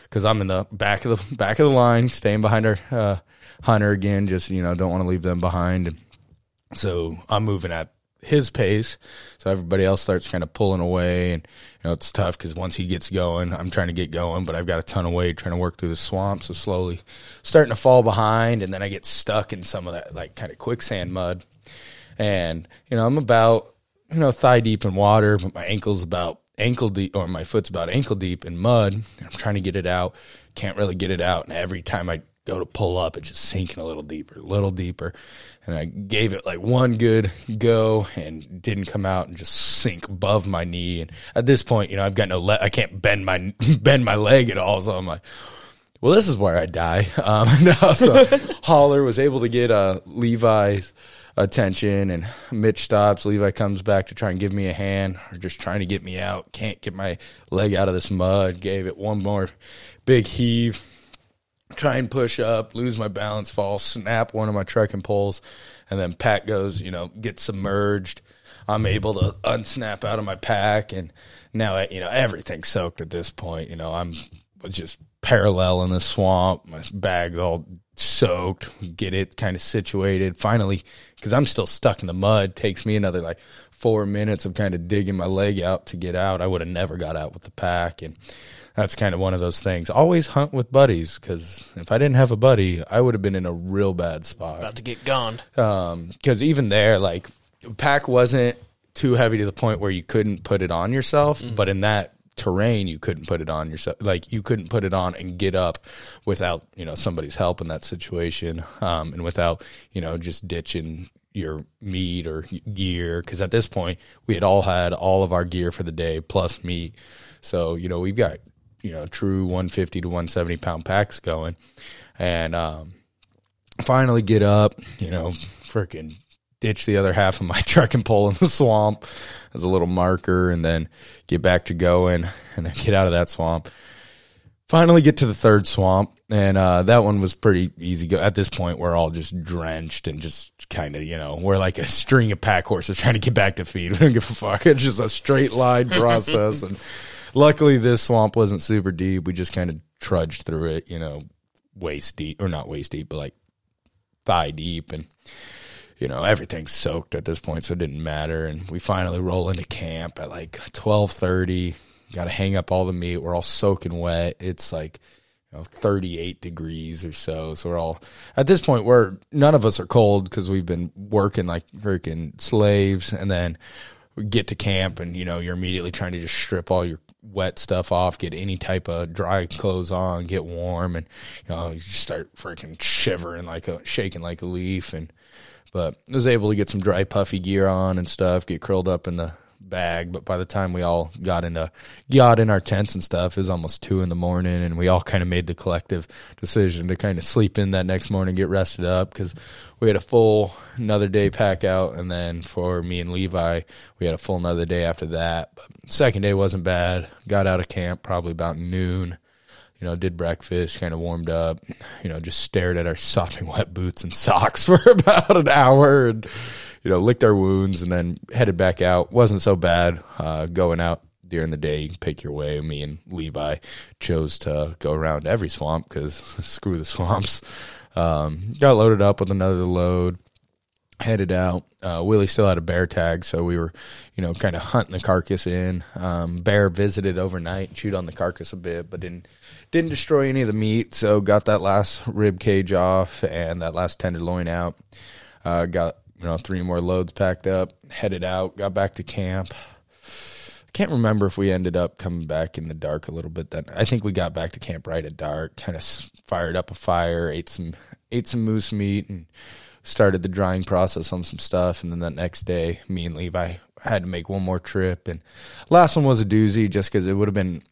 because I'm in the back of the back of the line, staying behind our uh, hunter again. Just you know, don't want to leave them behind. So I'm moving at his pace. So everybody else starts kind of pulling away, and you know it's tough because once he gets going, I'm trying to get going, but I've got a ton of weight trying to work through the swamp. So slowly starting to fall behind, and then I get stuck in some of that like kind of quicksand mud. And you know I'm about you know, thigh deep in water, but my ankle's about ankle deep, or my foot's about ankle deep in mud. I'm trying to get it out, can't really get it out, and every time I go to pull up, it's just sinking a little deeper, a little deeper. And I gave it like one good go and didn't come out and just sink above my knee. And at this point, you know, I've got no, le- I can't bend my bend my leg at all. So I'm like, well, this is where I die. Um, no, so Holler was able to get uh, Levi's attention and Mitch stops. Levi comes back to try and give me a hand or just trying to get me out. Can't get my leg out of this mud. Gave it one more big heave. Try and push up, lose my balance, fall, snap one of my trekking poles, and then pack goes, you know, get submerged. I'm able to unsnap out of my pack, and now you know everything's soaked at this point. You know, I'm just parallel in the swamp. My bag's all soaked, get it kind of situated. Finally, because I'm still stuck in the mud, takes me another like four minutes of kind of digging my leg out to get out. I would have never got out with the pack, and that's kind of one of those things. Always hunt with buddies because if I didn't have a buddy, I would have been in a real bad spot. About to get gone. Because um, even there, like pack wasn't too heavy to the point where you couldn't put it on yourself, mm-hmm. but in that terrain you couldn't put it on yourself like you couldn't put it on and get up without you know somebody's help in that situation um, and without you know just ditching your meat or gear because at this point we had all had all of our gear for the day plus meat. So you know we've got you know true 150 to 170 pound packs going. And um, finally get up you know freaking ditch the other half of my trekking pole in the swamp as a little marker and then get back to going and then get out of that swamp. Finally get to the third swamp and uh, that one was pretty easy. Go At this point, we're all just drenched and just kind of, you know, we're like a string of pack horses trying to get back to feed. We don't give a fuck. It's just a straight line process. and luckily, this swamp wasn't super deep. We just kind of trudged through it, you know, waist deep, or not waist deep, but like thigh deep. And you know, everything's soaked at this point, so it didn't matter. And we finally roll into camp at like twelve thirty. Got to hang up all the meat. We're all soaking wet. It's like you know, 38 degrees or so. So we're all at this point. We're none of us are cold because we've been working like freaking slaves, and then we get to camp, and you know, you're immediately trying to just strip all your wet stuff off, get any type of dry clothes on, get warm, and you know, you start freaking shivering like a shaking like a leaf, and but I was able to get some dry puffy gear on and stuff, get curled up in the bag. But by the time we all got into got in our tents and stuff, it was almost two in the morning, and we all kind of made the collective decision to kind of sleep in that next morning, get rested up because we had a full another day pack out, and then for me and Levi, we had a full another day after that. But second day wasn't bad. Got out of camp probably about noon you know, did breakfast, kind of warmed up, you know, just stared at our sopping wet boots and socks for about an hour and, you know, licked our wounds and then headed back out. Wasn't so bad uh, going out during the day. Pick your way. Me and Levi chose to go around every swamp because screw the swamps. Um, got loaded up with another load headed out. Uh, Willie still had a bear tag, so we were, you know, kind of hunting the carcass in. Um, bear visited overnight, chewed on the carcass a bit, but didn't didn't destroy any of the meat. So got that last rib cage off and that last tenderloin out. Uh, got you know three more loads packed up, headed out, got back to camp. Can't remember if we ended up coming back in the dark a little bit. Then I think we got back to camp right at dark. Kind of fired up a fire, ate some ate some moose meat, and started the drying process on some stuff. And then the next day, me and Levi had to make one more trip. And last one was a doozy just because it would have been,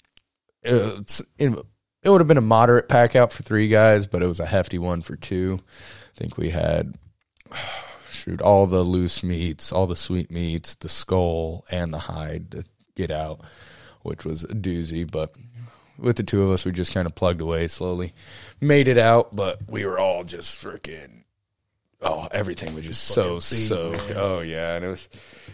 it, it would have been a moderate pack out for three guys, but it was a hefty one for two. I think we had, shoot, all the loose meats, all the sweet meats, the skull, and the hide to get out, which was a doozy. But with the two of us, we just kind of plugged away slowly, made it out, but we were all just freaking oh, everything was just so soaked. Oh yeah, and it was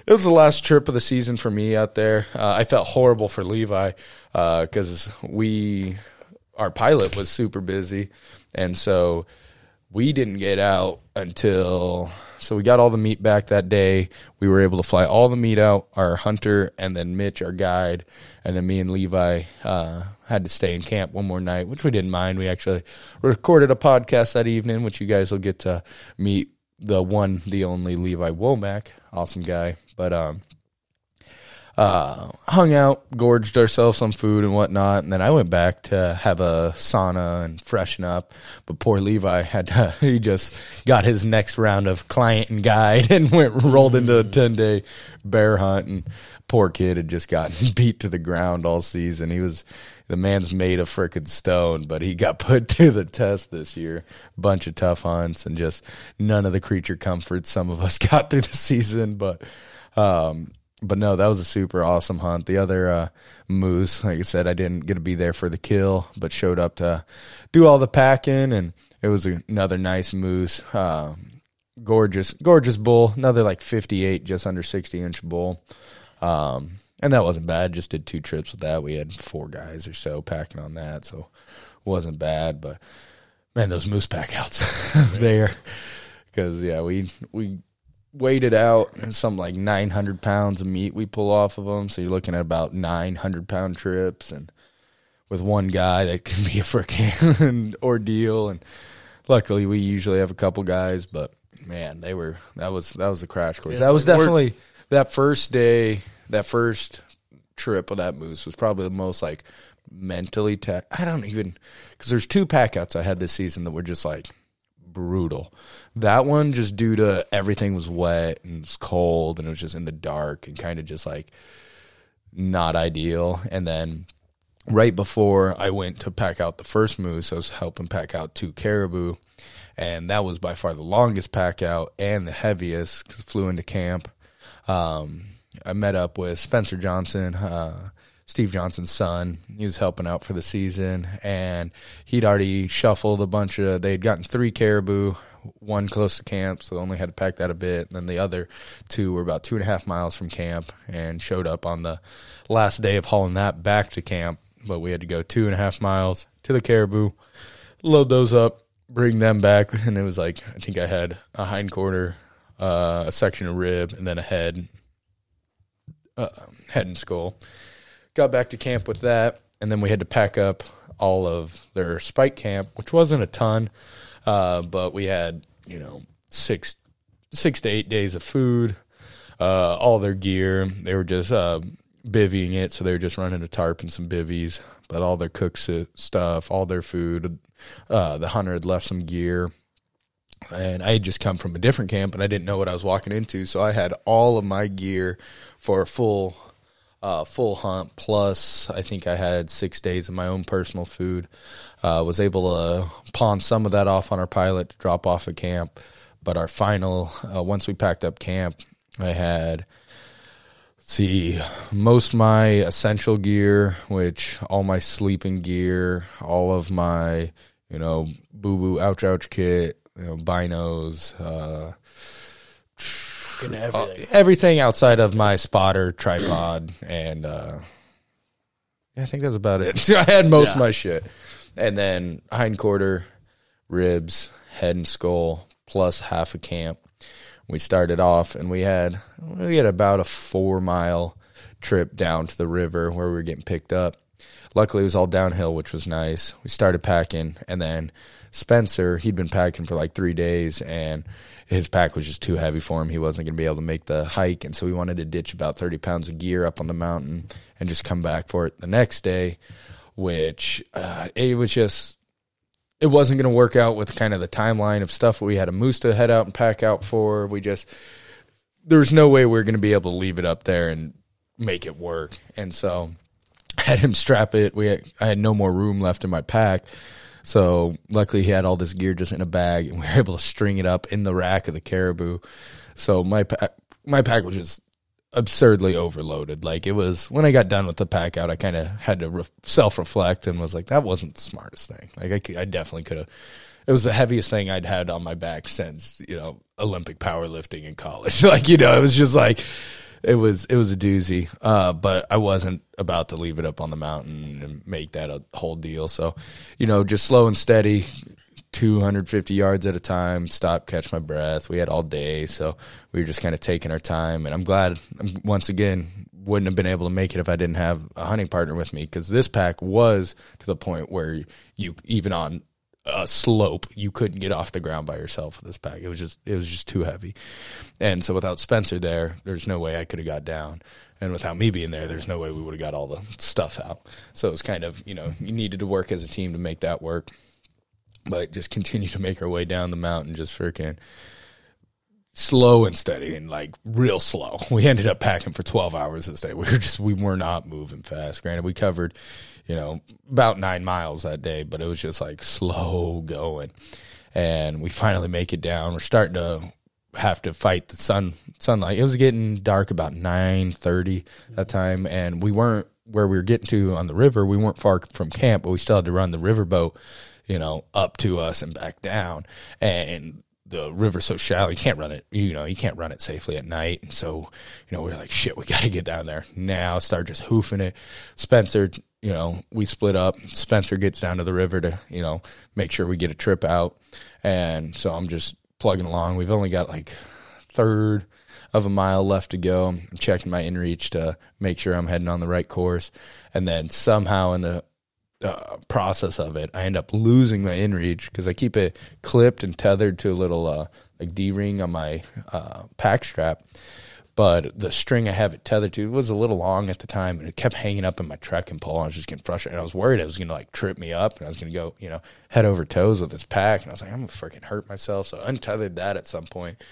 it was the last trip of the season for me out there. Uh, I felt horrible for Levi because uh, we our pilot was super busy, and so we didn't get out until so we got all the meat back that day. We were able to fly all the meat out. Our hunter and then Mitch, our guide, and then me and Levi uh, had to stay in camp one more night, which we didn't mind. We actually recorded a podcast that evening, which you guys will get to meet the one, the only Levi Womack, awesome guy. But um, uh, hung out, gorged ourselves some food and whatnot, and then I went back to have a sauna and freshen up. But poor Levi had to, he just got his next round of client and guide and went rolled into a ten day bear hunt. And poor kid had just gotten beat to the ground all season. He was the man's made of frickin' stone, but he got put to the test this year. Bunch of tough hunts and just none of the creature comforts some of us got through the season, but. Um, but no, that was a super awesome hunt. The other uh, moose, like I said, I didn't get to be there for the kill, but showed up to do all the packing, and it was another nice moose. Uh, gorgeous, gorgeous bull. Another like fifty-eight, just under sixty-inch bull. Um, and that wasn't bad. Just did two trips with that. We had four guys or so packing on that, so wasn't bad. But man, those moose pack outs there, because yeah, we we weighed out and something like 900 pounds of meat we pull off of them. So you're looking at about 900 pound trips. And with one guy, that can be a freaking ordeal. And luckily, we usually have a couple guys, but man, they were, that was, that was the crash course. Yeah, that was like definitely that first day, that first trip of that moose was probably the most like mentally, ta- I don't even, because there's two packouts I had this season that were just like, brutal. That one just due to everything was wet and it was cold and it was just in the dark and kind of just like not ideal. And then right before I went to pack out the first moose, I was helping pack out two caribou. And that was by far the longest pack out and the heaviest because flew into camp. Um, I met up with Spencer Johnson, uh, Steve Johnson's son. He was helping out for the season, and he'd already shuffled a bunch of. They'd gotten three caribou, one close to camp, so only had to pack that a bit. And then the other two were about two and a half miles from camp, and showed up on the last day of hauling that back to camp. But we had to go two and a half miles to the caribou, load those up, bring them back, and it was like I think I had a hind quarter, uh, a section of rib, and then a head, uh, head and skull got back to camp with that, and then we had to pack up all of their spike camp, which wasn't a ton, uh, but we had you know six six to eight days of food, uh, all their gear. They were just uh, bivvying it, so they were just running a tarp and some bivvies. But all their cook stuff, all their food, uh, the hunter had left some gear, and I had just come from a different camp and I didn't know what I was walking into. So I had all of my gear for a full, uh, full hunt. Plus, I think I had six days of my own personal food. Uh, was able to pawn some of that off on our pilot to drop off at camp. But our final, uh, once we packed up camp, I had see most my essential gear which all my sleeping gear all of my you know boo boo ouch ouch kit you know binos uh Uh, everything. everything outside of my spotter tripod and uh yeah, I think that's about it. I had most of my shit. And then hindquarter, ribs, head and skull, plus half a camp. We started off and we had we had about a four mile trip down to the river where we were getting picked up. Luckily it was all downhill, which was nice. We started packing and then Spencer, he'd been packing for like three days and his pack was just too heavy for him. He wasn't going to be able to make the hike. And so we wanted to ditch about 30 pounds of gear up on the mountain and just come back for it the next day, which uh, it was just, it wasn't going to work out with kind of the timeline of stuff we had a moose to head out and pack out for. We just, there was no way we were going to be able to leave it up there and make it work. And so I had him strap it. We had, I had no more room left in my pack. So luckily he had all this gear just in a bag and we were able to string it up in the rack of the caribou. So my pack, my pack was just absurdly overloaded. Like it was when I got done with the pack out, I kind of had to re- self reflect and was like, that wasn't the smartest thing. Like I definitely could have. It was the heaviest thing I'd had on my back since you know Olympic powerlifting in college. like you know, it was just like it was it was a doozy. Uh, but I wasn't about to leave it up on the mountain and make that a whole deal. So, you know, just slow and steady. 250 yards at a time, stop, catch my breath. We had all day, so we were just kind of taking our time. And I'm glad, once again, wouldn't have been able to make it if I didn't have a hunting partner with me because this pack was to the point where you, even on a slope, you couldn't get off the ground by yourself with this pack. It was just, it was just too heavy. And so without Spencer there, there's no way I could have got down. And without me being there, there's no way we would have got all the stuff out. So it was kind of, you know, you needed to work as a team to make that work but just continue to make our way down the mountain just freaking slow and steady and like real slow. We ended up packing for 12 hours this day. We were just, we were not moving fast. Granted, we covered, you know, about nine miles that day, but it was just like slow going. And we finally make it down. We're starting to have to fight the sun sunlight. It was getting dark about 9:30 that time and we weren't where we were getting to on the river. We weren't far from camp, but we still had to run the riverboat you know, up to us and back down. And the river's so shallow, you can't run it, you know, you can't run it safely at night. And so, you know, we are like, shit, we got to get down there now, start just hoofing it. Spencer, you know, we split up. Spencer gets down to the river to, you know, make sure we get a trip out. And so I'm just plugging along. We've only got like third of a mile left to go. I'm checking my inReach to make sure I'm heading on the right course. And then somehow in the uh, process of it, I end up losing my inReach because I keep it clipped and tethered to a little uh, like D ring on my uh, pack strap. But the string I have it tethered to was a little long at the time, and it kept hanging up in my trekking pole. I was just getting frustrated. And I was worried it was going to like trip me up, and I was going to go, you know, head over toes with this pack. And I was like, I'm going to freaking hurt myself. So I untethered that at some point,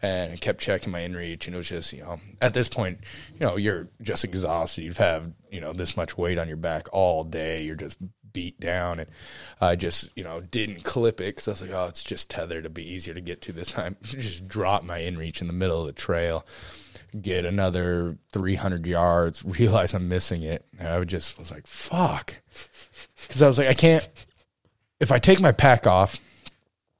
and I kept checking my inReach, and it was just, you know, at this point, you know, you're just exhausted. You've had, you know, this much weight on your back all day. You're just beat down, and I just, you know, didn't clip it because I was like, oh, it's just tethered. It'd be easier to get to this time. just drop my inReach in the middle of the trail get another 300 yards, realize I'm missing it. And I would just was like, fuck. Because I was like, I can't, if I take my pack off,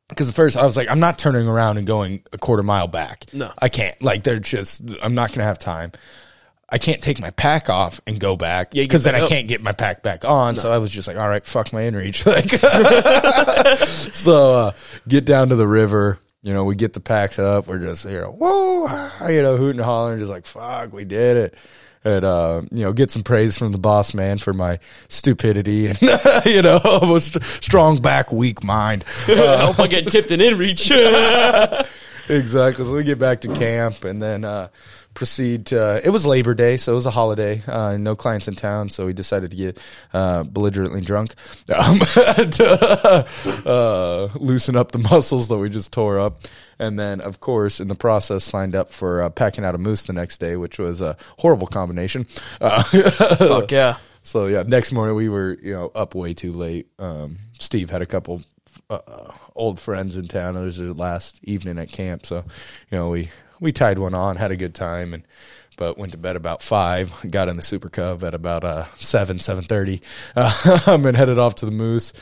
because at first I was like, I'm not turning around and going a quarter mile back. No. I can't. Like, they're just, I'm not going to have time. I can't take my pack off and go back Yeah, because get then I can't get my pack back on. So I was just like, all right, fuck my inReach. Like, so uh, get down to the river. You know, we get the packs up. We're just you know, whoa, you know, hooting and hollering, just like fuck, we did it. And uh, you know, get some praise from the boss man for my stupidity and you know, almost strong back, weak mind. I hope I get tipped in inReach. exactly. So we get back to camp and then uh, proceed to. It was Labor Day, so it was a holiday. Uh, no clients in town, so we decided to get uh, belligerently drunk um, to uh, loosen up the muscles that we just tore up. And then, of course, in the process, signed up for uh, packing out a moose the next day, which was a horrible combination. Uh, Fuck yeah. so yeah, next morning we were you know up way too late. Um, Steve had a couple uh, old friends in town. It was his last evening at camp, so you know we we tied one on, had a good time, and but went to bed about five. Got in the Super Cub at about uh, seven seven thirty, um, and headed off to the Moose,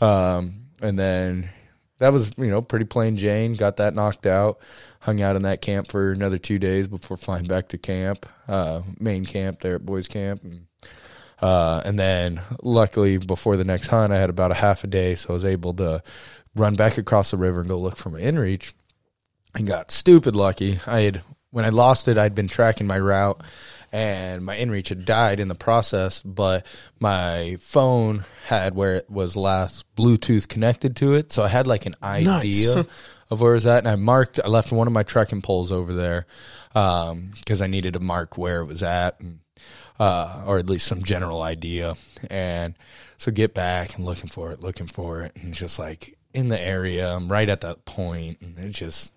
um, and then that was you know pretty plain Jane. Got that knocked out. Hung out in that camp for another two days before flying back to camp, uh, main camp there at boys camp, and uh, and then luckily before the next hunt, I had about a half a day, so I was able to run back across the river and go look for my inReach and got stupid lucky. I had, when I lost it, I'd been tracking my route and my inReach had died in the process, but my phone had where it was last Bluetooth connected to it. So I had like an idea Nice. of where it was at. And I marked, I left one of my trekking poles over there because I needed to mark where it was at. And uh, or at least some general idea. And so get back and looking for it, looking for it, and just like in the area, I'm right at that point, and it's just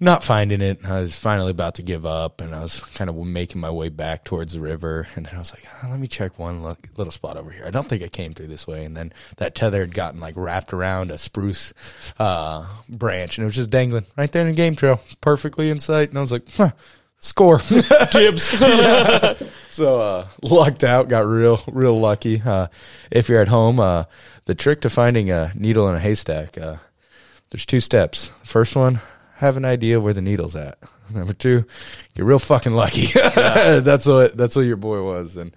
not finding it. I was finally about to give up, and I was kind of making my way back towards the river, and then I was like, "Ah, let me check one look, little spot over here. I don't think I came through this way, and then that tether had gotten like wrapped around a spruce uh, branch, and it was just dangling right there in the game trail, perfectly in sight, and I was like, huh, score. Dibs. So uh, lucked out, got real real lucky. Uh, if you're at home, uh, the trick to finding a needle in a haystack, uh, there's two steps. First one, have an idea where the needle's at. Number two, get real fucking lucky. that's what that's what your boy was, and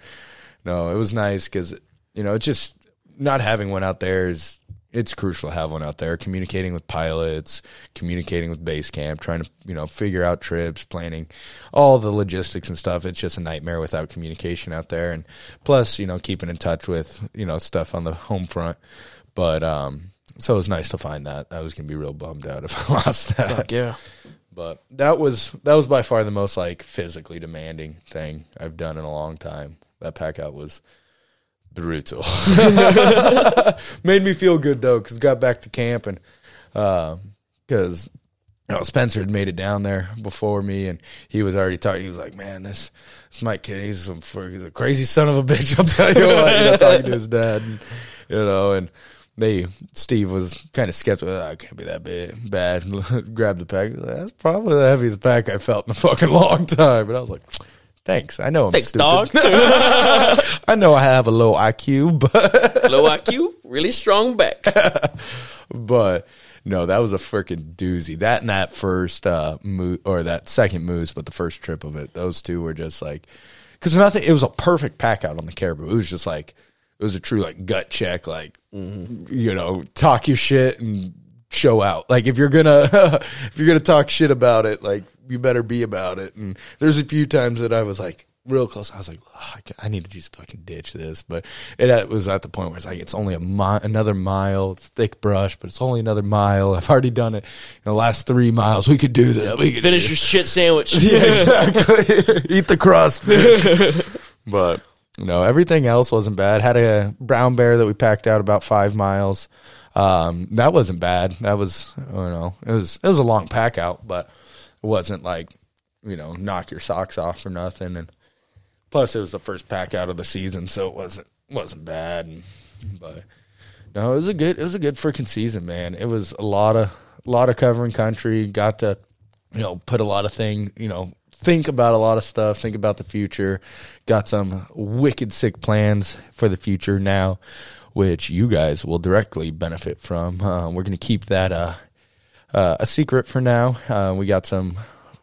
no, it was nice because you know it's just not having one out there is it's crucial to have one out there. Communicating with pilots, communicating with base camp, trying to you know figure out trips, planning, all the logistics and stuff. It's just a nightmare without communication out there, and plus you know keeping in touch with you know stuff on the home front. But um, so it was nice to find that. I was gonna be real bummed out if I lost that. Fuck yeah. But that was that was by far the most like physically demanding thing I've done in a long time. That pack out was brutal. Made me feel good though, because got back to camp and because you know Spencer had made it down there before me, and he was already talking. He was like, "Man, this this Mike kid, he's some he's a crazy son of a bitch." I'll tell you what. You know, talking to his dad, and, you know, and they Steve was kind of skeptical. "Ah, it can't be that big, bad. Grabbed the pack. Like, That's probably the heaviest pack I felt in a fucking long time. And I was like, "Thanks, I know I'm Thanks, stupid. dog. I know I have a low IQ, but Low IQ, really strong back. but no, that was a freaking doozy. That and that first uh mo- or that second moose, but the first trip of it, those two were just like because nothing. It was a perfect pack out on the caribou. It was just like it was a true like gut check, like you know, talk your shit and show out. Like if you're gonna if you're gonna talk shit about it, like you better be about it. And there's a few times that I was like real close. I was like, "Ugh, I I need to just fucking ditch this. But it was at the point where it's like it's only a mi- another mile, it's thick brush, but it's only another mile. I've already done it. In the last three miles, we could do this. we could Finish your shit sandwich. yeah, exactly. Eat the crust. bitch. but no, everything else wasn't bad. Had a brown bear that we packed out about five miles. Um, that wasn't bad. That was, you know, it was it was a long pack out, but it wasn't like, you know, knock your socks off or nothing. And plus, it was the first pack out of the season, so it wasn't wasn't bad. And, but no, it was a good it was a good freaking season, man. It was a lot of a lot of covering country. Got to you know put a lot of thing you know think about a lot of stuff. Think about the future. Got some wicked sick plans for the future now, which you guys will directly benefit from. Uh, we're gonna keep that uh, uh, a secret for now. Uh, we got some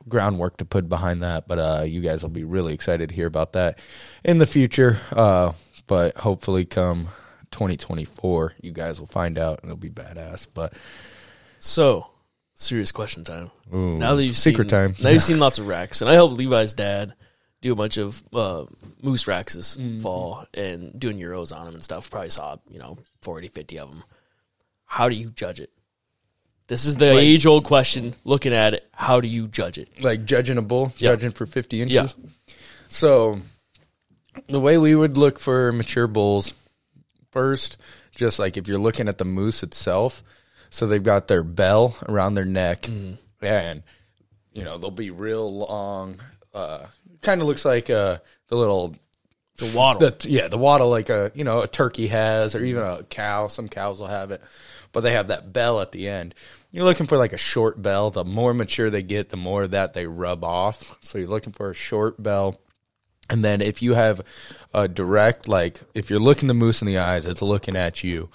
groundwork to put behind that, but uh, you guys will be really excited to hear about that in the future. Uh, but hopefully, come 2024, you guys will find out and it'll be badass. But So, serious question time. Ooh, now that you've secret seen, time. Now you've seen lots of racks, and I helped Levi's dad do a bunch of uh, moose racks this Mm-hmm. fall and doing euros on them and stuff. Probably saw you know 40, 50 of them. How do you judge it? This is the age old question. Looking at it, how do you judge it? like judging a bull, Yeah. judging for 50 inches. Yeah. So the way we would look for mature bulls, first, just like if you're looking at the moose itself, so they've got their bell around their neck, Mm-hmm. and you know they'll be real long. Uh, kind of looks like uh, the little The waddle. the yeah the waddle like a you know a turkey has or even a cow. Some cows will have it but they have that bell at the end. You're looking for like a short bell. The more mature they get the more that they rub off. So you're looking for a short bell. And then if you have a direct like if you're looking the moose in the eyes it's looking at you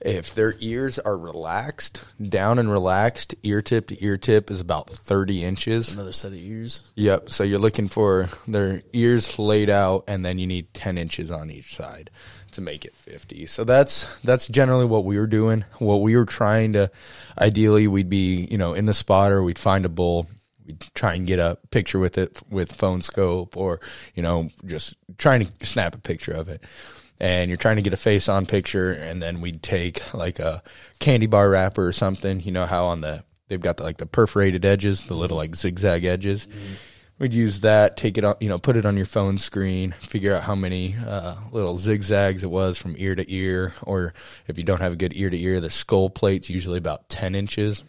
if their ears are relaxed down and relaxed ear tip to ear tip is about 30 inches Another set of ears. Yep. So you're looking for their ears laid out, and then you need 10 inches on each side to make it 50. So that's that's generally what we were doing. What we were trying to, ideally, we'd be you know in the spotter, we'd find a bull, we'd try and get a picture with it with phone scope, or you know just trying to snap a picture of it. And you're trying to get a face on picture, and then we'd take like a candy bar wrapper or something. You know how on the they've got the, like the perforated edges, the little like zigzag edges. We'd use that, take it on, you know, put it on your phone screen, figure out how many uh, little zigzags it was from ear to ear, or if you don't have a good ear to ear, the skull plate's usually about ten inches.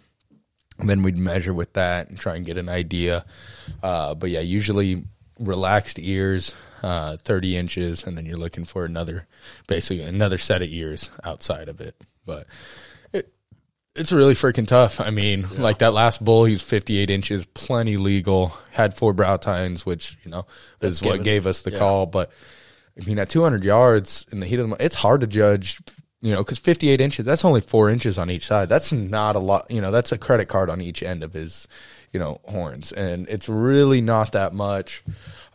And then we'd measure with that and try and get an idea. Uh, but yeah, usually relaxed ears, uh, 30 inches, and then you're looking for another, basically another set of ears outside of it. But it, it's really freaking tough. I mean, like that last bull, he was 58 inches, plenty legal, had four brow tines, which, you know, is what gave us the Yeah. call. But I mean, at 200 yards in the heat of the, it's hard to judge, you know, because 58 inches, that's only four inches on each side. That's not a lot, you know, that's a credit card on each end of his, you know, horns. And it's really not that much.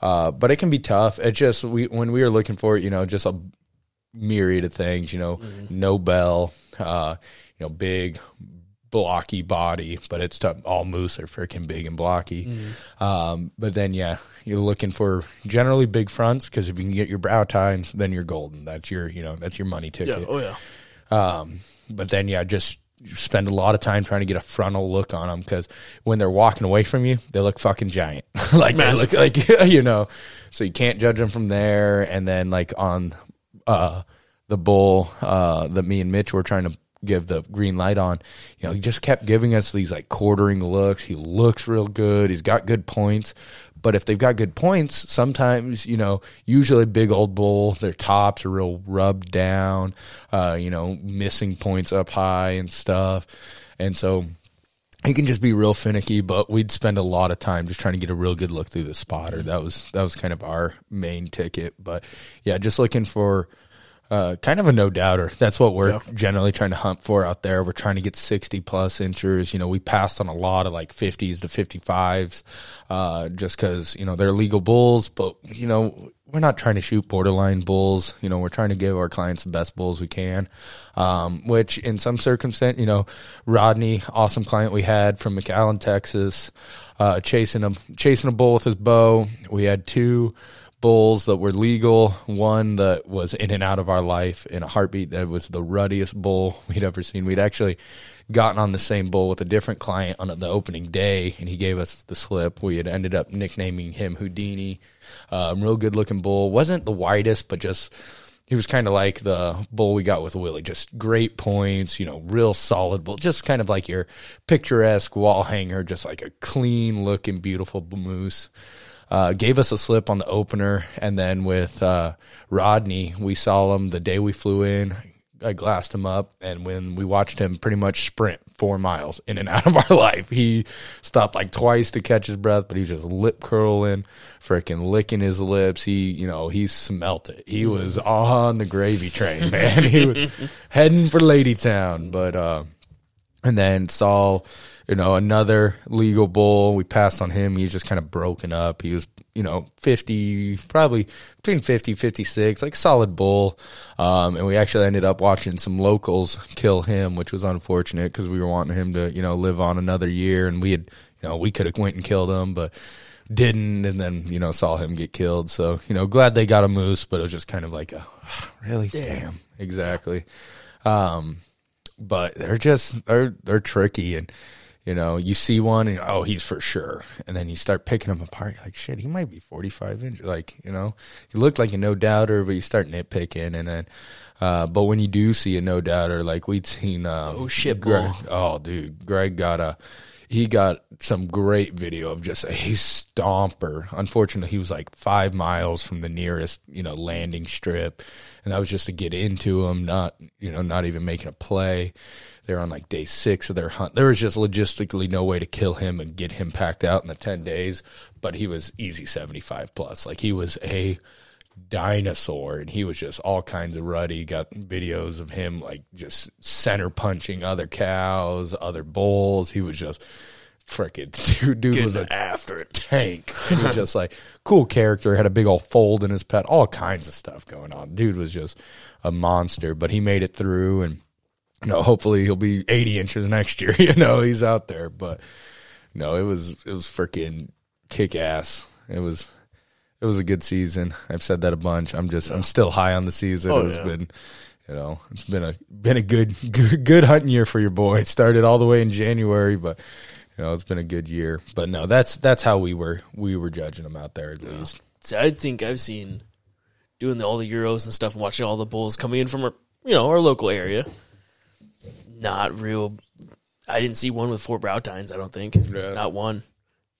Uh, but it can be tough. It just, we, when we were looking for it, you know, just a myriad of things, you know, no bell, uh, you know, big, blocky body, but it's tough. All moose are freaking big and blocky. Um, but then, yeah, you're looking for generally big fronts because if you can get your brow tines, then you're golden. That's your, you know, that's your money Yeah. ticket. Oh yeah. Um, but then, yeah, just spend a lot of time trying to get a frontal look on them because when they're walking away from you, they look fucking giant. like they Massive. look like you know, so you can't judge them from there. And then like on uh, the bull uh, that me and Mitch were trying to give the green light on, you know, he just kept giving us these like quartering looks. He looks real good. He's got good points. But if they've got good points, sometimes, you know, usually big old bull, their tops are real rubbed down, uh, you know, missing points up high and stuff. And so he can just be real finicky, but we'd spend a lot of time just trying to get a real good look through the spotter. That was that was kind of our main ticket. But yeah, just looking for uh, kind of a no doubter. That's what we're generally trying to hunt for out there. We're trying to get 60 plus inchers. You know, we passed on a lot of like 50s to 55s uh, just because, you know, they're legal bulls, but, you know, we're not trying to shoot borderline bulls. You know, we're trying to give our clients the best bulls we can. Um, which in some circumstance, you know, Rodney, awesome client we had from McAllen, Texas, uh, chasing a chasing a bull with his bow. We had two bulls that were legal. One that was in and out of our life in a heartbeat. That was the ruddiest bull we'd ever seen. We'd actually gotten on the same bull with a different client on the opening day, and he gave us the slip. We had ended up nicknaming him Houdini. Um, real good looking bull. wasn't the widest, but just he was kind of like the bull we got with Willie. Just great points, you know, real solid bull. Just kind of like your picturesque wall hanger, just like a clean looking, beautiful moose. Uh, gave us a slip on the opener, and then with uh, Rodney, we saw him the day we flew in. I glassed him up, and when we watched him pretty much sprint four miles in and out of our life, he stopped like twice to catch his breath, but he was just lip curling, freaking licking his lips. He, you know, he smelt it. He was on the gravy train, man. he was heading for Ladytown, but uh, and then saw you know another legal bull. We passed on him. He's just kind of broken up. He was you know 50 probably between 50 56 like solid bull. Um, and we actually ended up watching some locals kill him which was unfortunate because we were wanting him to you know live on another year. And we had you know we could have went and killed him but didn't. And then you know saw him get killed. So you know glad they got a moose but it was just kind of like a really? Damn, exactly. Um but they're just they're they're tricky. And you know you see one and oh he's for sure and then you start picking them apart you're like shit he might be 45 inches like you know he looked like a no doubter but you start nitpicking and then uh, but when you do see a no doubter like we'd seen um, Oh, shit, Greg, oh dude Greg got a he got some great video of just a stomper. Unfortunately, he was like five miles from the nearest, you know, landing strip, and that was just to get into him, not, you know, not even making a play. They're on like day six of their hunt. There was just logistically no way to kill him and get him packed out in the ten days, but he was easy seventy five plus. Like he was a dinosaur and he was just all kinds of ruddy got videos of him like just center punching other cows other bulls he was just freaking dude, dude was a after it. tank he was just like cool character had a big old fold in his pet all kinds of stuff going on dude was just a monster but he made it through and you know hopefully he'll be 80 inches next year you know he's out there but no it was it was freaking kick ass it was it was a good season. I've said that a bunch. I'm just I'm still high on the season. Oh, it's yeah. been you know, it's been a been a good, good good hunting year for your boy. It started all the way in January, but you know, it's been a good year. But no, that's that's how we were we were judging them out there at least. See, I think I've seen doing the, all the euros and stuff, and watching all the bulls coming in from our, you know, our local area. Not real. I didn't see one with four brow tines. I don't think. Yeah. Not one.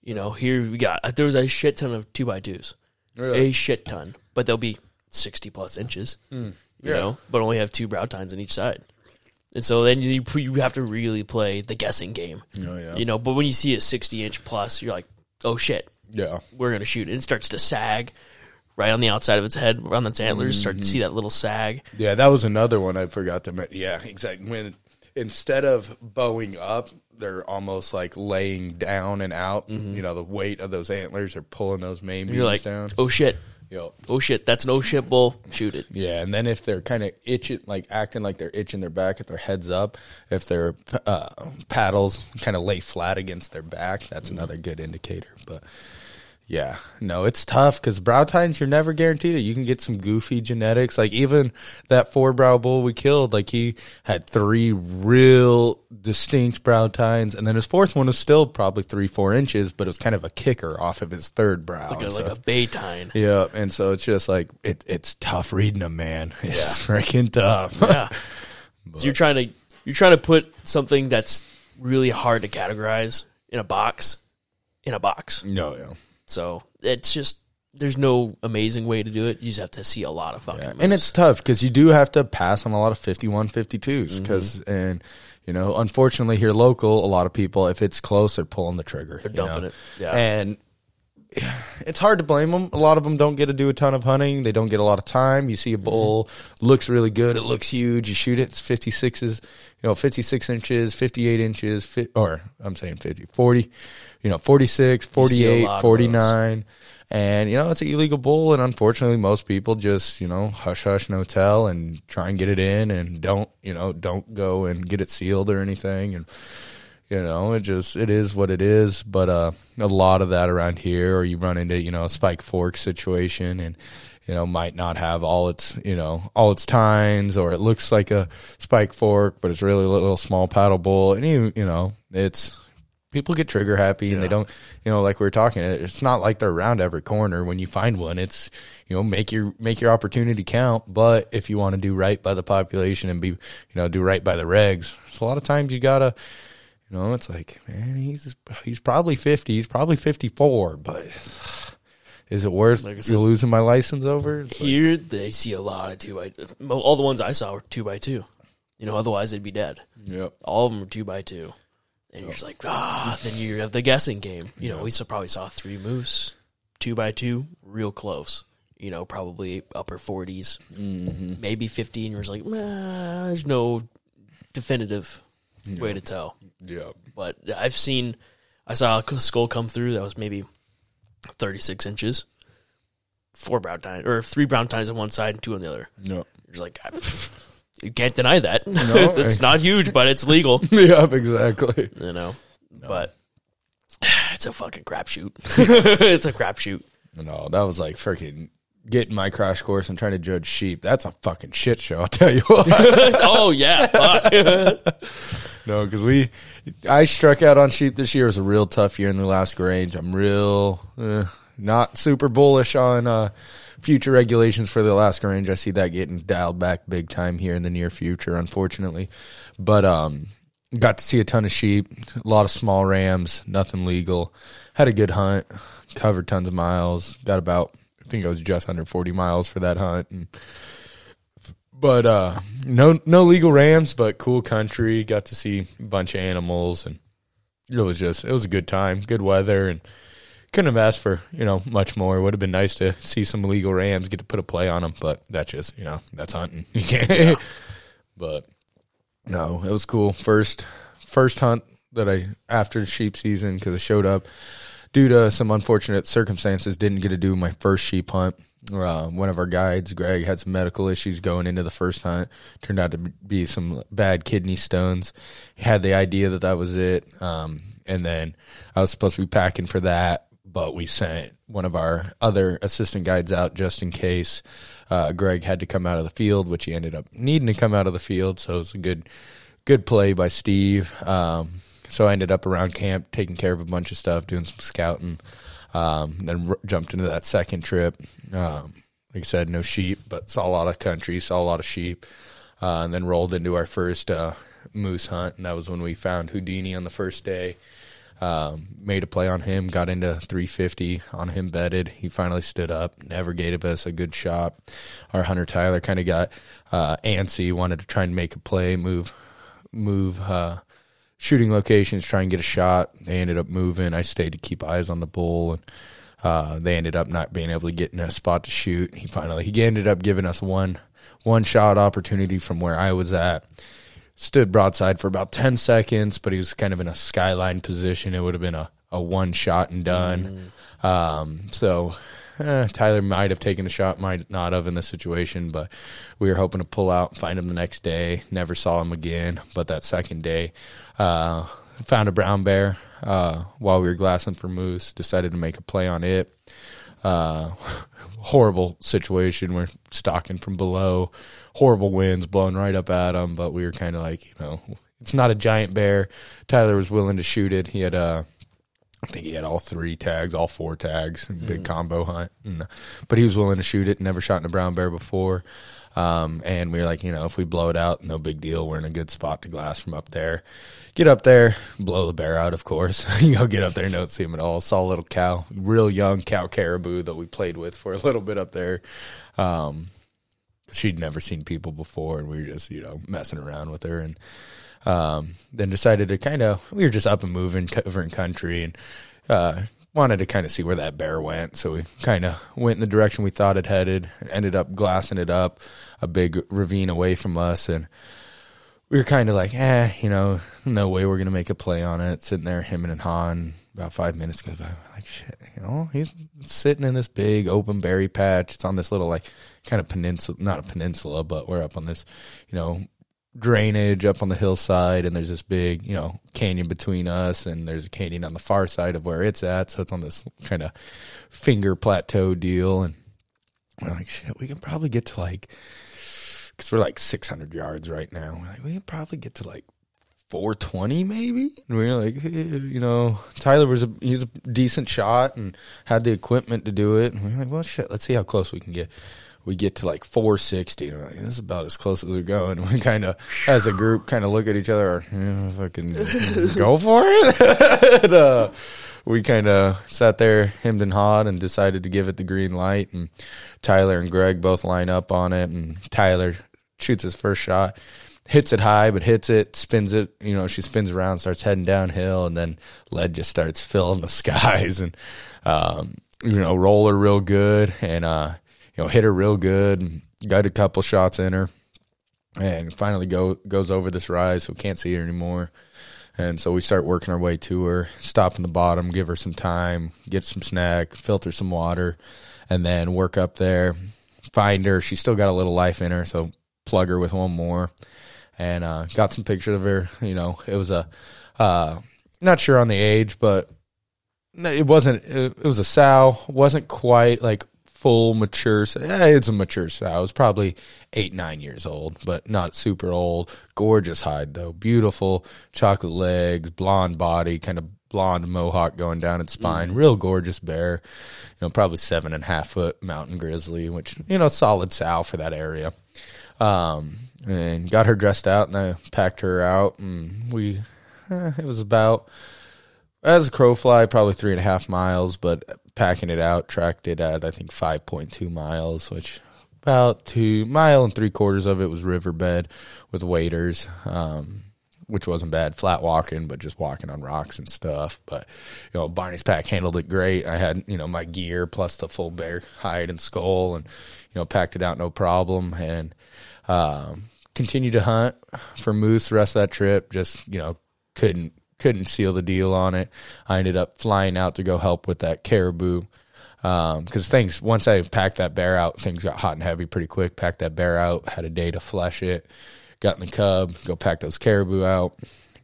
You know, here we got uh, there was a shit ton of two by twos, a shit ton, but they'll be sixty plus inches. Hmm. You Yeah. know, but only have two brow tines on each side. And so then you you have to really play the guessing game. Oh, yeah. You know, but when you see a sixty inch plus, you're like, oh shit, Yeah. we're gonna shoot. And it starts to sag right on the outside of its head, around its antlers. Start to mm-hmm. see that little sag. Yeah, that was another one I forgot to mention. Yeah, exactly. When instead of bowing up, they're almost like laying down and out. You know, the weight of those antlers are pulling those main beams like, down. oh shit, Yep. oh shit, that's an oh shit bull. Shoot it. Yeah, and then if they're kind of itching, like acting like they're itching their back, if their heads up, if their uh, paddles kind of lay flat against their back, that's another good indicator. But yeah, no, it's tough because brow tines you're never guaranteed it. You can get some goofy genetics, like even that four brow bull we killed, like he had three real distinct brow tines, and then his fourth one was still probably three four inches, but it was kind of a kicker off of his third brow. Like a, so like a bay tine. yeah, and so it's just like it, it's tough reading them, man. It's freaking tough. Yeah. so you're trying to you're trying to put something that's really hard to categorize in a box, in a box. no, yeah. So it's just there's no amazing way to do it. You just have to see a lot of fucking. and it's tough because you do have to pass on a lot of 51 52s because Mm-hmm. and you know unfortunately here local a lot of people if it's close they're pulling the trigger they're dumping it. Yeah. and it's hard to blame them a lot of them don't get to do a ton of hunting. They don't get a lot of time. You see a bull looks really good. It looks huge. You shoot it it's 56s you know 56 inches 58 inches fi- or i'm saying 50 40 you know 46 48 49 and you know it's an illegal bull and unfortunately most people just you know hush hush no tell and try and get it in and don't you know don't go and get it sealed or anything and you know it just it is what it is. But uh a lot of that around here or you run into you know a spike fork situation and you know might not have all its you know all its tines or it looks like a spike fork but it's really a little small paddle bull and you you know it's people get trigger happy and they don't you know like we were talking it's not like they're around every corner. When you find one it's you know make your make your opportunity count. But if you want to do right by the population and be you know do right by the regs so a lot of times you gotta you know it's like man he's he's probably 50 he's probably 54 but is it worth Like said- losing my license over It's like- Here they see a lot of two by. All the ones I saw were two by two. You know, otherwise they'd be dead. yep All of them were two by two, and you're just like ah. Then you have the guessing game. You know, we probably saw three moose, two by two, real close. You know, probably upper 40s, Mm-hmm. maybe fifty. And you're just like, there's no definitive way to tell. Yeah. But I've seen, I saw a skull come through that was maybe 36 inches, four brow tines or three brow tines on one side and two on the other. yep You're like, you can't deny that. No, it's not huge, but it's legal. yeah, exactly You know, but it's a fucking crapshoot. it's a crapshoot. No, that was like freaking getting my crash course and trying to judge sheep. That's a fucking shit show. I'll tell you what. oh yeah. No, because we, I struck out on sheep this year. It was a real tough year in the Alaska Range. I'm real uh, not super bullish on uh, future regulations for the Alaska Range. I see that getting dialed back big time here in the near future, unfortunately. But um, got to see a ton of sheep, a lot of small rams, nothing legal. Had a good hunt, covered tons of miles. Got about I think it was just under 40 miles for that hunt. And, but uh, no no legal rams, but cool country. Got to see a bunch of animals, and it was just it was a good time, good weather, and couldn't have asked for you know much more. Would have been nice to see some legal rams, get to put a play on them, but that's just you know that's hunting. You can't. Yeah. but no, it was cool. First first hunt that I after the sheep season because I showed up due to some unfortunate circumstances, didn't get to do my first sheep hunt. Uh, one of our guides, Greg, had some medical issues going into the first hunt. Turned out to be some bad kidney stones. He had the idea that that was it. Um, and then I was supposed to be packing for that, but we sent one of our other assistant guides out just in case. Uh, Greg had to come out of the field, which he ended up needing to come out of the field. So it was a good, good play by Steve. Um, so I ended up around camp taking care of a bunch of stuff, doing some scouting. Um, then r- jumped into that second trip. Um, like I said, no sheep, but saw a lot of country, saw a lot of sheep, uh, and then rolled into our first uh, moose hunt, and that was when we found Houdini on the first day. Um, made a play on him, got into 350 on him bedded. He finally stood up, never gave us a good shot. Our hunter Tyler kind of got uh, antsy, wanted to try and make a play, move, move uh, shooting locations, try and get a shot. They ended up moving. I stayed to keep eyes on the bull, and uh, they ended up not being able to get in a spot to shoot. He finally he ended up giving us one one shot opportunity from where I was at. Stood broadside for about ten seconds, but he was kind of in a skyline position. It would have been a, a one shot and done. Mm. Um, so eh, Tyler might have taken a shot, might not have in the situation, but we were hoping to pull out, and find him the next day. Never saw him again, but that second day, uh, found a brown bear uh, while we were glassing for moose. Decided to make a play on it. Uh, horrible situation. We're stalking from below. Horrible winds blowing right up at him, but we were kind of like, you know, it's not a giant bear. Tyler was willing to shoot it. He had a uh, I think he had all three tags, all four tags, big mm. combo hunt. And, but he was willing to shoot it. Never shot in a brown bear before. Um, and we were like, you know, if we blow it out, no big deal. We're in a good spot to glass from up there. Get up there, blow the bear out, of course. you know, get up there, don't see him at all. Saw a little cow, real young cow caribou that we played with for a little bit up there. Um, she'd never seen people before, and we were just, you know, messing around with her. And um, then decided to kind of, we were just up and moving, covering country, and uh, wanted to kind of see where that bear went. So we kind of went in the direction we thought it headed, ended up glassing it up a big ravine away from us. And we were kind of like, eh, you know, no way we're to make a play on it. Sitting there, him and Han, about five minutes goes by. Like, shit, you know, he's sitting in this big open berry patch. It's on this little, like, kind of peninsula, not a peninsula, but we're up on this, you know, drainage up on the hillside and there's this big you know canyon between us and there's a canyon on the far side of where it's at so it's on this kind of finger plateau deal and we're like shit we can probably get to like because we're like 600 yards right now we're like we can probably get to like 420 maybe and we are like hey, you know tyler was a he's a decent shot and had the equipment to do it and we are like well shit let's see how close we can get we get to like 460 and like, this is about as close as we're going. We kind of, as a group, kind of look at each other, yeah, fucking go for it. and, uh, we kind of sat there, hemmed and hawed, and decided to give it the green light. And Tyler and Greg both line up on it, and Tyler shoots his first shot, hits it high, but hits it, spins it. You know, she spins around, starts heading downhill, and then lead just starts filling the skies, and um, you know, roll her real good, and uh, you know, hit her real good, got a couple shots in her, and finally go goes over this rise, so can't see her anymore. And so we start working our way to her, stop in the bottom, give her some time, get some snack, filter some water, and then work up there, find her. She's still got a little life in her, so plug her with one more. And uh, got some pictures of her. You know, it was a uh, not sure on the age, but it wasn't. It, it was a sow. wasn't quite like full mature. Yeah, it's a mature sow. It's probably eight nine years old, but not super old. Gorgeous hide though, beautiful chocolate legs, blonde body, kind of blonde mohawk going down its spine. Real gorgeous bear. You know, probably seven and a half foot mountain grizzly, which you know, solid sow for that area. Um, and got her dressed out, and I packed her out, and we. Eh, it was about as a crow fly, probably three and a half miles, but packing it out, tracked it at I think five point two miles, which about two mile and three quarters of it was riverbed with waders, um, which wasn't bad. Flat walking, but just walking on rocks and stuff. But you know, Barney's pack handled it great. I had you know my gear plus the full bear hide and skull, and you know packed it out no problem, and um, continued to hunt for moose the rest of that trip. Just you know couldn't couldn't seal the deal on it. I ended up flying out to go help with that caribou because um, things once I packed that bear out, things got hot and heavy pretty quick. Packed that bear out, had a day to flesh it, got in the cub, go pack those caribou out.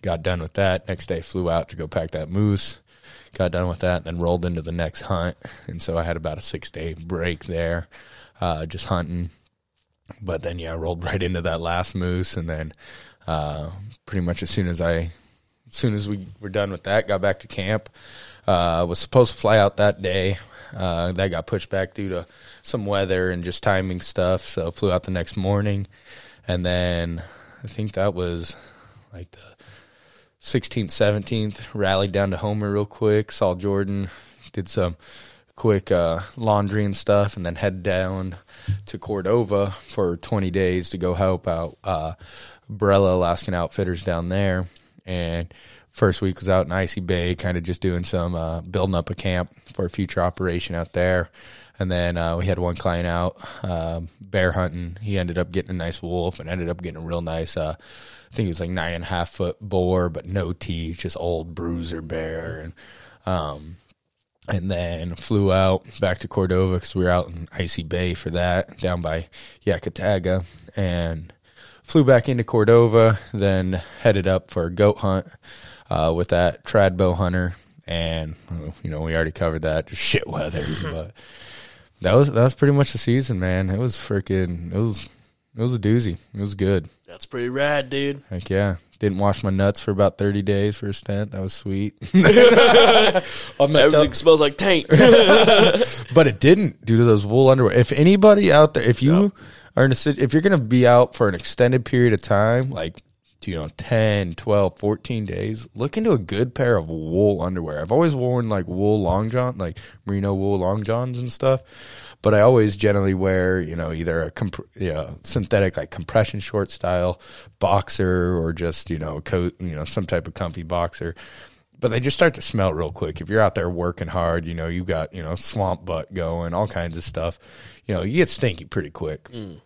Got done with that. Next day, flew out to go pack that moose. Got done with that, then rolled into the next hunt, and so I had about a six day break there, uh, just hunting. But then, yeah, I rolled right into that last moose, and then uh, pretty much as soon as I as soon as we were done with that, got back to camp. Uh, was supposed to fly out that day. Uh, that got pushed back due to some weather and just timing stuff. So flew out the next morning, and then I think that was like the 16th, 17th. Rallied down to Homer real quick. Saw Jordan. Did some quick uh, laundry and stuff, and then head down to Cordova for 20 days to go help out uh, Barela Alaskan Outfitters down there and first week was out in Icy Bay, kind of just doing some uh, building up a camp for a future operation out there. And then uh, we had one client out uh, bear hunting. He ended up getting a nice wolf and ended up getting a real nice, uh, I think it was like nine and a half foot boar, but no teeth, just old bruiser bear. And um, and then flew out back to Cordova because we were out in Icy Bay for that down by Yakataga and flew back into Cordova, then headed up for a goat hunt uh, with that trad bow hunter, and you know we already covered that just shit weather, but that was that was pretty much the season, man. It was freaking it was it was a doozy. It was good. That's pretty rad, dude. Heck yeah. Didn't wash my nuts for about thirty days for a stint. That was sweet. Everything smells like taint. but it didn't due to those wool underwear. If anybody out there, if you yep are in a if you're going to be out for an extended period of time, like you know 10 12 14 days look into a good pair of wool underwear i've always worn like wool long john like merino wool long johns and stuff but i always generally wear you know either a comp- you know, synthetic like compression short style boxer or just you know coat you know some type of comfy boxer but they just start to smell real quick if you're out there working hard you know you got you know swamp butt going all kinds of stuff you know, you get stinky pretty quick. Mm.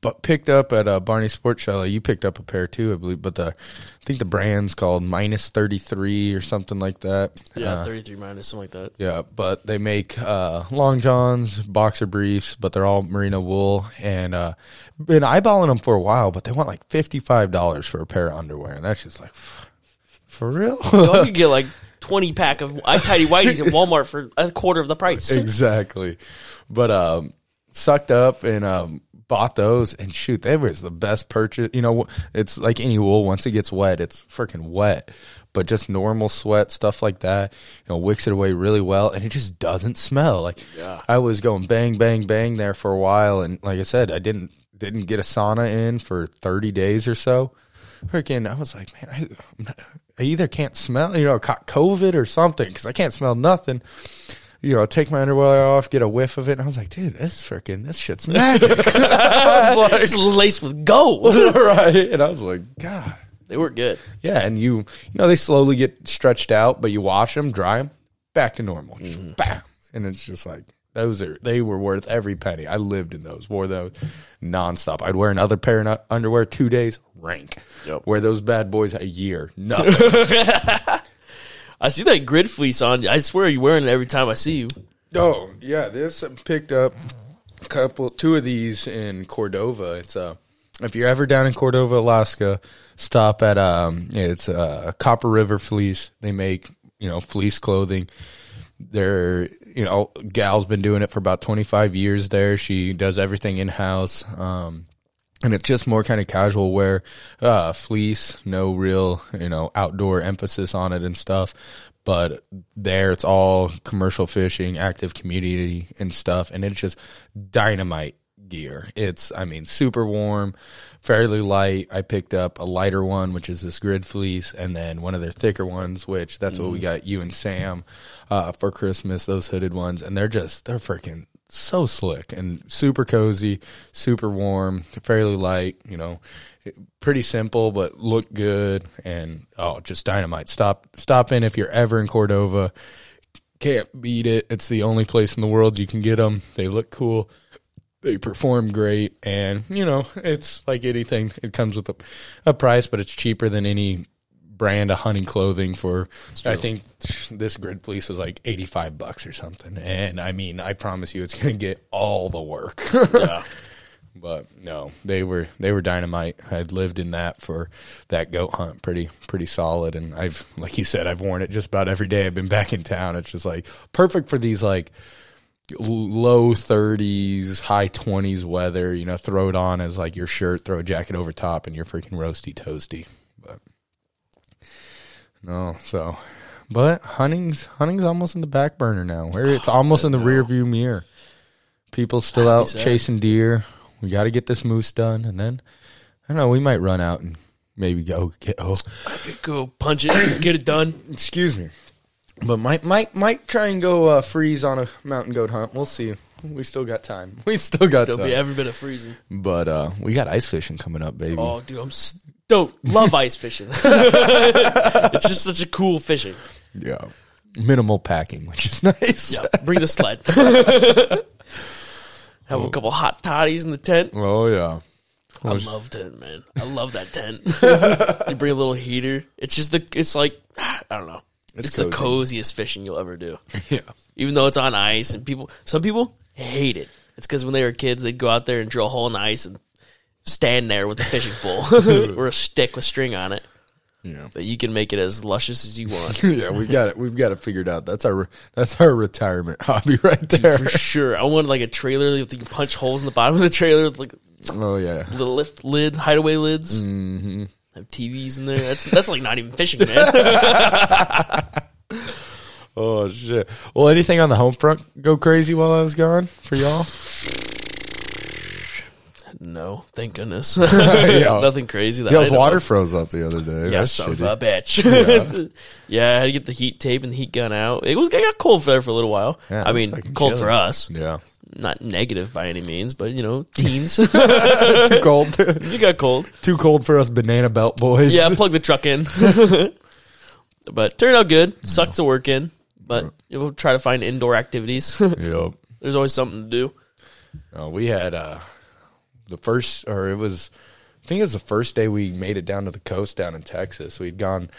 But picked up at a uh, Barney Sports Chalet. You picked up a pair too, I believe. But the I think the brand's called Minus Thirty Three or something like that. Yeah, uh, thirty three minus something like that. Yeah, but they make uh, long johns, boxer briefs, but they're all merino wool. And uh, been eyeballing them for a while, but they want like fifty five dollars for a pair of underwear, and that's just like for real. you can get like twenty pack of tidy whiteys at Walmart for a quarter of the price. exactly. But um, sucked up and um, bought those and shoot, they was the best purchase. You know, it's like any wool. Once it gets wet, it's freaking wet. But just normal sweat stuff like that, you know, wicks it away really well, and it just doesn't smell. Like yeah. I was going bang, bang, bang there for a while, and like I said, I didn't didn't get a sauna in for thirty days or so. Freaking, I was like, man, I, I either can't smell, you know, caught COVID or something because I can't smell nothing you know, take my underwear off, get a whiff of it, and I was like, dude, this freaking this shit's magic. I was like, it's laced with gold, right? And I was like, God, they were good. Yeah, and you, you know, they slowly get stretched out, but you wash them, dry them, back to normal, just mm-hmm. bam, and it's just like those are they were worth every penny. I lived in those, wore those nonstop. I'd wear another pair of underwear two days, rank. Yep. Wear those bad boys a year, nothing. I see that grid fleece on. I swear you're wearing it every time I see you. Oh yeah, this picked up a couple, two of these in Cordova. It's uh, if you're ever down in Cordova, Alaska, stop at um, it's uh, Copper River Fleece. They make you know fleece clothing. They're you know, gal's been doing it for about 25 years there. She does everything in house. Um, and it's just more kind of casual wear, uh, fleece, no real, you know, outdoor emphasis on it and stuff. But there it's all commercial fishing, active community and stuff. And it's just dynamite gear. It's, I mean, super warm, fairly light. I picked up a lighter one, which is this grid fleece, and then one of their thicker ones, which that's what we got you and Sam uh, for Christmas, those hooded ones. And they're just, they're freaking so slick and super cozy, super warm, fairly light, you know, pretty simple, but look good. And oh, just dynamite. Stop, stop in if you're ever in Cordova. Can't beat it. It's the only place in the world you can get them. They look cool they perform great and you know it's like anything it comes with a, a price but it's cheaper than any brand of hunting clothing for i think this grid fleece was like 85 bucks or something and i mean i promise you it's going to get all the work Yeah. but no they were they were dynamite i'd lived in that for that goat hunt pretty pretty solid and i've like you said i've worn it just about every day i've been back in town it's just like perfect for these like low 30s, high 20s weather. You know, throw it on as like your shirt, throw a jacket over top, and you're freaking roasty toasty. No, so. But hunting's hunting's almost in the back burner now. Where it's almost in the rear view mirror. People still Happy out chasing deer. We got to get this moose done, and then I don't know. We might run out and maybe go get. Oh, Go punch it, get it done. excuse me. But might might might try and go uh, freeze on a mountain goat hunt. We'll see. We still got time. We still got There'll time. be every bit of freezing. but uh, we got ice fishing coming up, baby. Oh, dude, I'm stoked. Love ice fishing. it's just such a cool fishing. Yeah, minimal packing, which is nice. Yeah, bring the sled. Have a couple hot toddies in the tent. Oh yeah. I love tent, man. I love that tent. you bring a little heater. It's just the. It's like I don't know. It's, It's the coziest fishing you'll ever do. Yeah. Even though it's on ice, and people, some people hate it. It's because when they were kids, they'd go out there and drill a hole in the ice and stand there with a fishing pole or a stick with string on it. Yeah. But you can make it as luscious as you want. yeah, we got it. We've got it figured out. That's our that's our retirement hobby right there. For sure. I want like a trailer with you can punch holes in the bottom of the trailer with like Oh yeah. little lift lid, hideaway lids. Mm-hmm. Have TVs in there. That's that's like not even fishing, man. Oh shit. Well, anything on the home front go crazy while I was gone for y'all? No, thank goodness. Yeah. Nothing crazy. That I know water froze up the other day. Yeah, son of a bitch. Yeah. I had to get the heat tape and the heat gun out. It was it got cold there for a little while. Yeah, I mean, cold for us. Yeah. Not negative by any means, but you know, teens. Too cold. you got cold. Too cold for us banana belt boys. Yeah, plug the truck in. but turned out good. Sucked to work in, but we'll try to find indoor activities. Yep. There's always something to do. Uh, we had uh, the first, or it was, I think it was the first day we made it down to the coast down in Texas. We'd gone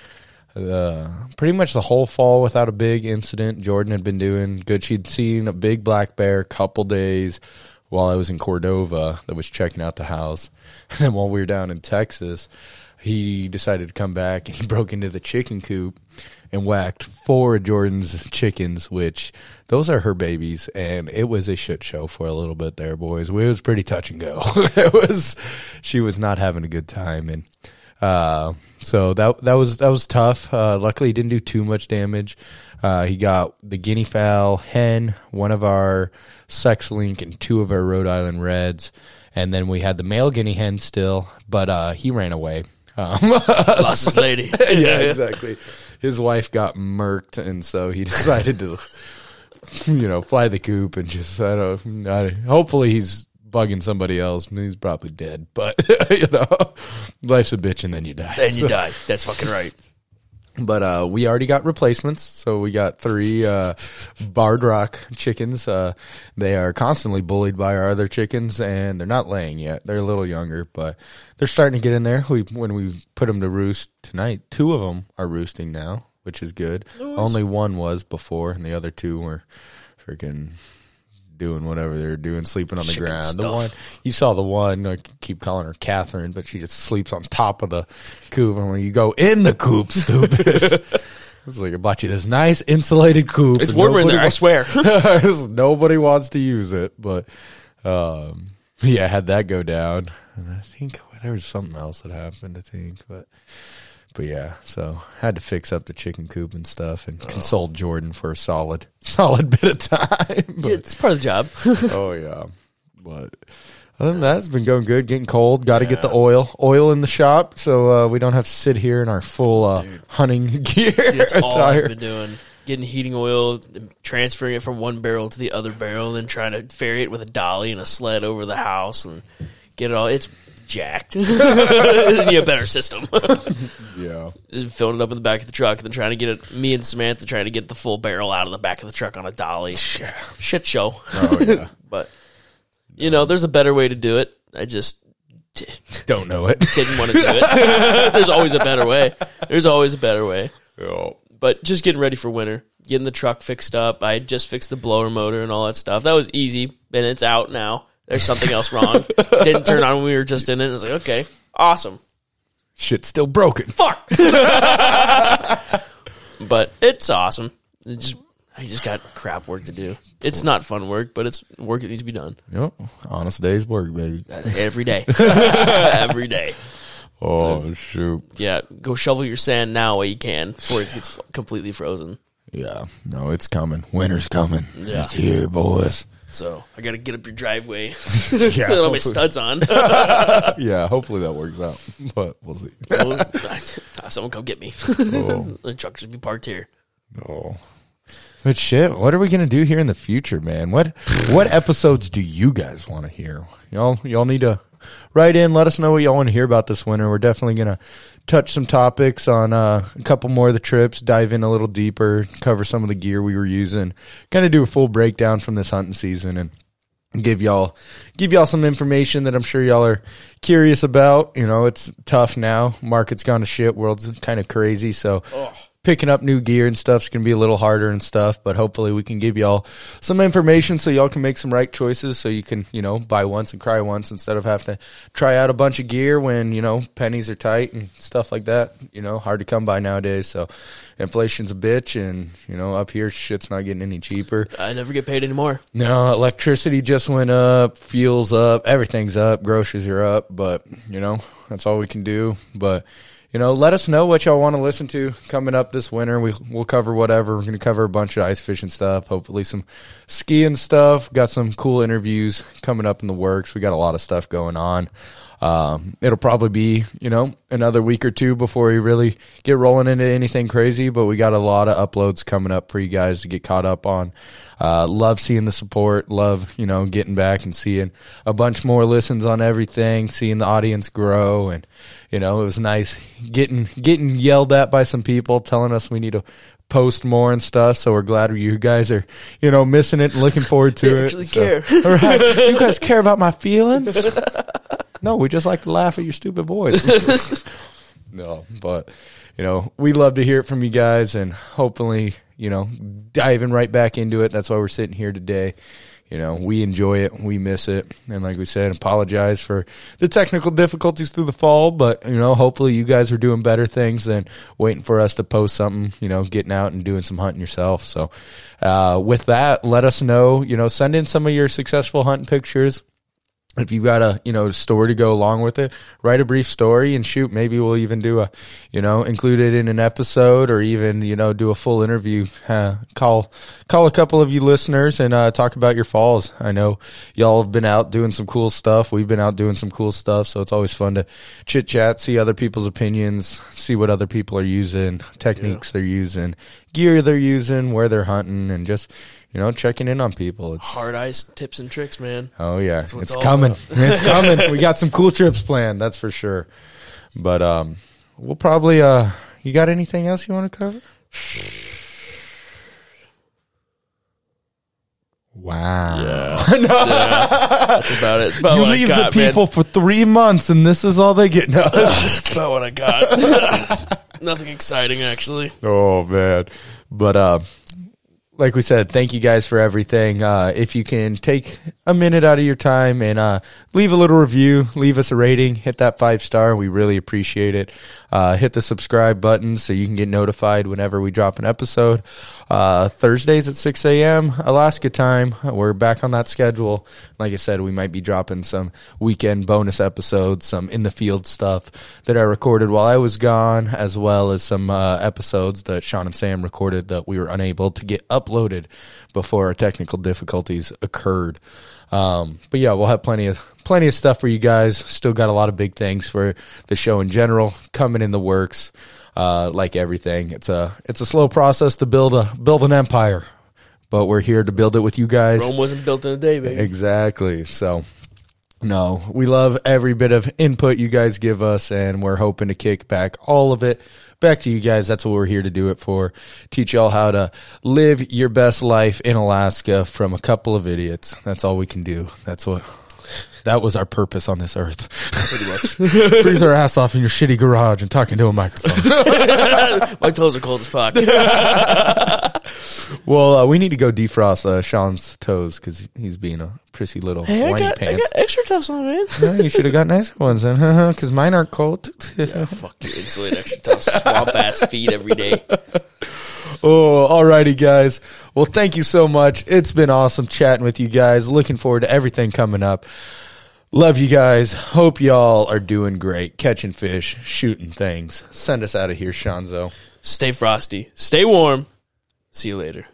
uh, pretty much the whole fall without a big incident. Jordan had been doing good. She'd seen a big black bear a couple days while I was in Cordova that was checking out the house. And then while we were down in Texas, he decided to come back and he broke into the chicken coop and whacked four of Jordan's chickens, which those are her babies, and it was a shit show for a little bit there, boys. It was pretty touch and go. it was she was not having a good time, and uh, so that that was that was tough. Uh, luckily, he didn't do too much damage. Uh, he got the guinea fowl, hen, one of our sex link, and two of our Rhode Island reds, and then we had the male guinea hen still, but uh, he ran away. Um, Lost his lady. yeah, exactly. His wife got murked, and so he decided to, you know, fly the coop and just I don't. I, hopefully, he's bugging somebody else. He's probably dead, but you know, life's a bitch, and then you die. Then you So- die. That's fucking right. but uh, we already got replacements. So we got three uh, Barred Rock chickens. Uh, they are constantly bullied by our other chickens, and they're not laying yet. They're a little younger, but they're starting to get in there. We when we put them to roost tonight, two of them are roosting now, which is good. Only one was before, and the other two were freaking doing whatever they're doing, sleeping on the Chicken ground. The stuff. one you saw the one. I keep calling her Catherine, but she just sleeps on top of the coop. And when you go in the coop, stupid. It's like I bought you this nice insulated coop. It's warmer in there, I swear. nobody wants to use it, but um, yeah, I had that go down, and I think there was something else that happened. I think, but but yeah, so had to fix up the chicken coop and stuff, and consult Jordan for a solid solid bit of time. But, it's part of the job. oh yeah, but. Other than that, it's been going good. Getting cold. Got to get the oil, oil in the shop, so uh, we don't have to sit here in our full uh, hunting gear That's all I've been doing. Getting heating oil, transferring it from one barrel to the other barrel, and then trying to ferry it with a dolly and a sled over the house and get it all. It's jacked. you need a better system. Yeah, Just filling it up in the back of the truck, and then trying to get it. Me and Samantha trying to get the full barrel out of the back of the truck on a dolly. Shit show. oh yeah. But you know, there's a better way to do it. I just d- don't know it. didn't want to do it. there's always a better way. There's always a better way. Oh, But just getting ready for winter, getting the truck fixed up. I just fixed the blower motor and all that stuff. That was easy, and it's out now. There's something else wrong. Didn't turn on when we were just in it. It's like, okay, awesome. shit's still broken. Fuck. but it's awesome. It just I just got crap work to do. It's not fun work, but it's work that needs to be done Yep, honest day's work, baby. every day. every day. Oh shoot. Yeah, go shovel your sand now while you can before it gets completely frozen. Yeah, no, it's coming. Winter's coming. Yeah. It's here, boys. So I got to get up your driveway. Yeah, Put all my studs on. yeah, hopefully that works out, but we'll see. Someone come get me. Oh. the truck should be parked here. Oh. But shit, what are we gonna do here in the future, man? What what episodes do you guys want to hear? Y'all y'all need to write in, let us know what y'all want to hear about this winter. We're definitely gonna touch some topics on uh, a couple more of the trips, dive in a little deeper, cover some of the gear we were using, kind of do a full breakdown from this hunting season and give y'all give y'all some information that I'm sure y'all are curious about. You know, it's tough now. Market's gone to shit. World's kind of crazy. So picking up new gear and stuff's gonna be a little harder and stuff. But hopefully we can give y'all some information so y'all can make some right choices. So you can you know buy once and cry once instead of having to try out a bunch of gear when you know pennies are tight and stuff like that. You know, hard to come by nowadays. So inflation's a bitch, and you know up here shit's not getting any cheaper. I never get paid anymore. No, electricity just went up, fuel's up, everything's up, groceries are up, but you know, that's all we can do. But you know, let us know what y'all want to listen to coming up this winter. We we'll cover whatever. We're going to cover a bunch of ice fishing stuff, hopefully some skiing stuff. Got some cool interviews coming up in the works. We got a lot of stuff going on. Um, it'll probably be, you know, another week or two before we really get rolling into anything crazy, but we got a lot of uploads coming up for you guys to get caught up on. Uh, love seeing the support. Love, you know, getting back and seeing a bunch more listens on everything, seeing the audience grow. And, you know, it was nice getting, getting yelled at by some people telling us we need to post more and stuff. So we're glad you guys are, you know, missing it and looking forward to it. actually So- care. right. You guys care about my feelings? No, we just like to laugh at your stupid voice. no, but you know, we love to hear it from you guys and hopefully, you know, diving right back into it. That's why we're sitting here today. You know, we enjoy it, we miss it, and like we said, apologize for the technical difficulties through the fall. But you know, hopefully, you guys are doing better things than waiting for us to post something. You know, getting out and doing some hunting yourself. So, uh, with that, let us know. You know, send in some of your successful hunting pictures if you've got a you know story to go along with it write a brief story and shoot maybe we'll even do a you know include it in an episode or even you know do a full interview uh, call call a couple of you listeners and uh, talk about your falls. I know y'all have been out doing some cool stuff. We've been out doing some cool stuff so it's always fun to chit chat see other people's opinions see what other people are using techniques they're using gear they're using where they're hunting and just you know checking in on people it's Hard ice tips and tricks, man. Oh yeah, it's it's all coming. it's coming. We got some cool trips planned, that's for sure. But um, we'll probably uh, you got anything else you want to cover? Wow. Yeah. That's about it. That's about You leave got, the people for three months, and this is all they get. No. That's about what I got. Nothing exciting, actually. Oh man. But uh like we said, thank you guys for everything. Uh if you can take a minute out of your time and uh, leave a little review, leave us a rating, hit that five star. We really appreciate it. Uh, hit the subscribe button so you can get notified whenever we drop an episode. Uh, Thursdays at 6 a.m. Alaska time. We're back on that schedule. Like I said, we might be dropping some weekend bonus episodes, some in the field stuff that I recorded while I was gone, as well as some uh, episodes that Sean and Sam recorded that we were unable to get uploaded before our technical difficulties occurred. Um, but yeah, we'll have plenty of plenty of stuff for you guys. Still got a lot of big things for the show in general coming in the works. Uh, like everything, it's a it's a slow process to build a build an empire, but we're here to build it with you guys. Rome wasn't built in a day, baby. Exactly. So, no, we love every bit of input you guys give us, and we're hoping to kick back all of it back to you guys. That's what we're here to do it for. Teach y'all how to live your best life in Alaska from a couple of idiots. That's all we can do. That's what. That was our purpose on this earth. Pretty much. Freeze our ass off in your shitty garage and talking into a microphone. My toes are cold as fuck. well, uh, we need to go defrost uh, Sean's toes because he's being a prissy little Hey, I whiny got, I pants. got XtraTufs on, man. Yeah, you should have got nicer ones then, because mine aren't cold. Fuck you, insulate extra tufts. Swamp ass feed every day. Oh, alrighty, guys. Well, thank you so much. It's been awesome chatting with you guys. Looking forward to everything coming up. Love you guys. Hope y'all are doing great, catching fish, shooting things. Send us out of here, Shanzo. Stay frosty. Stay warm. See you later.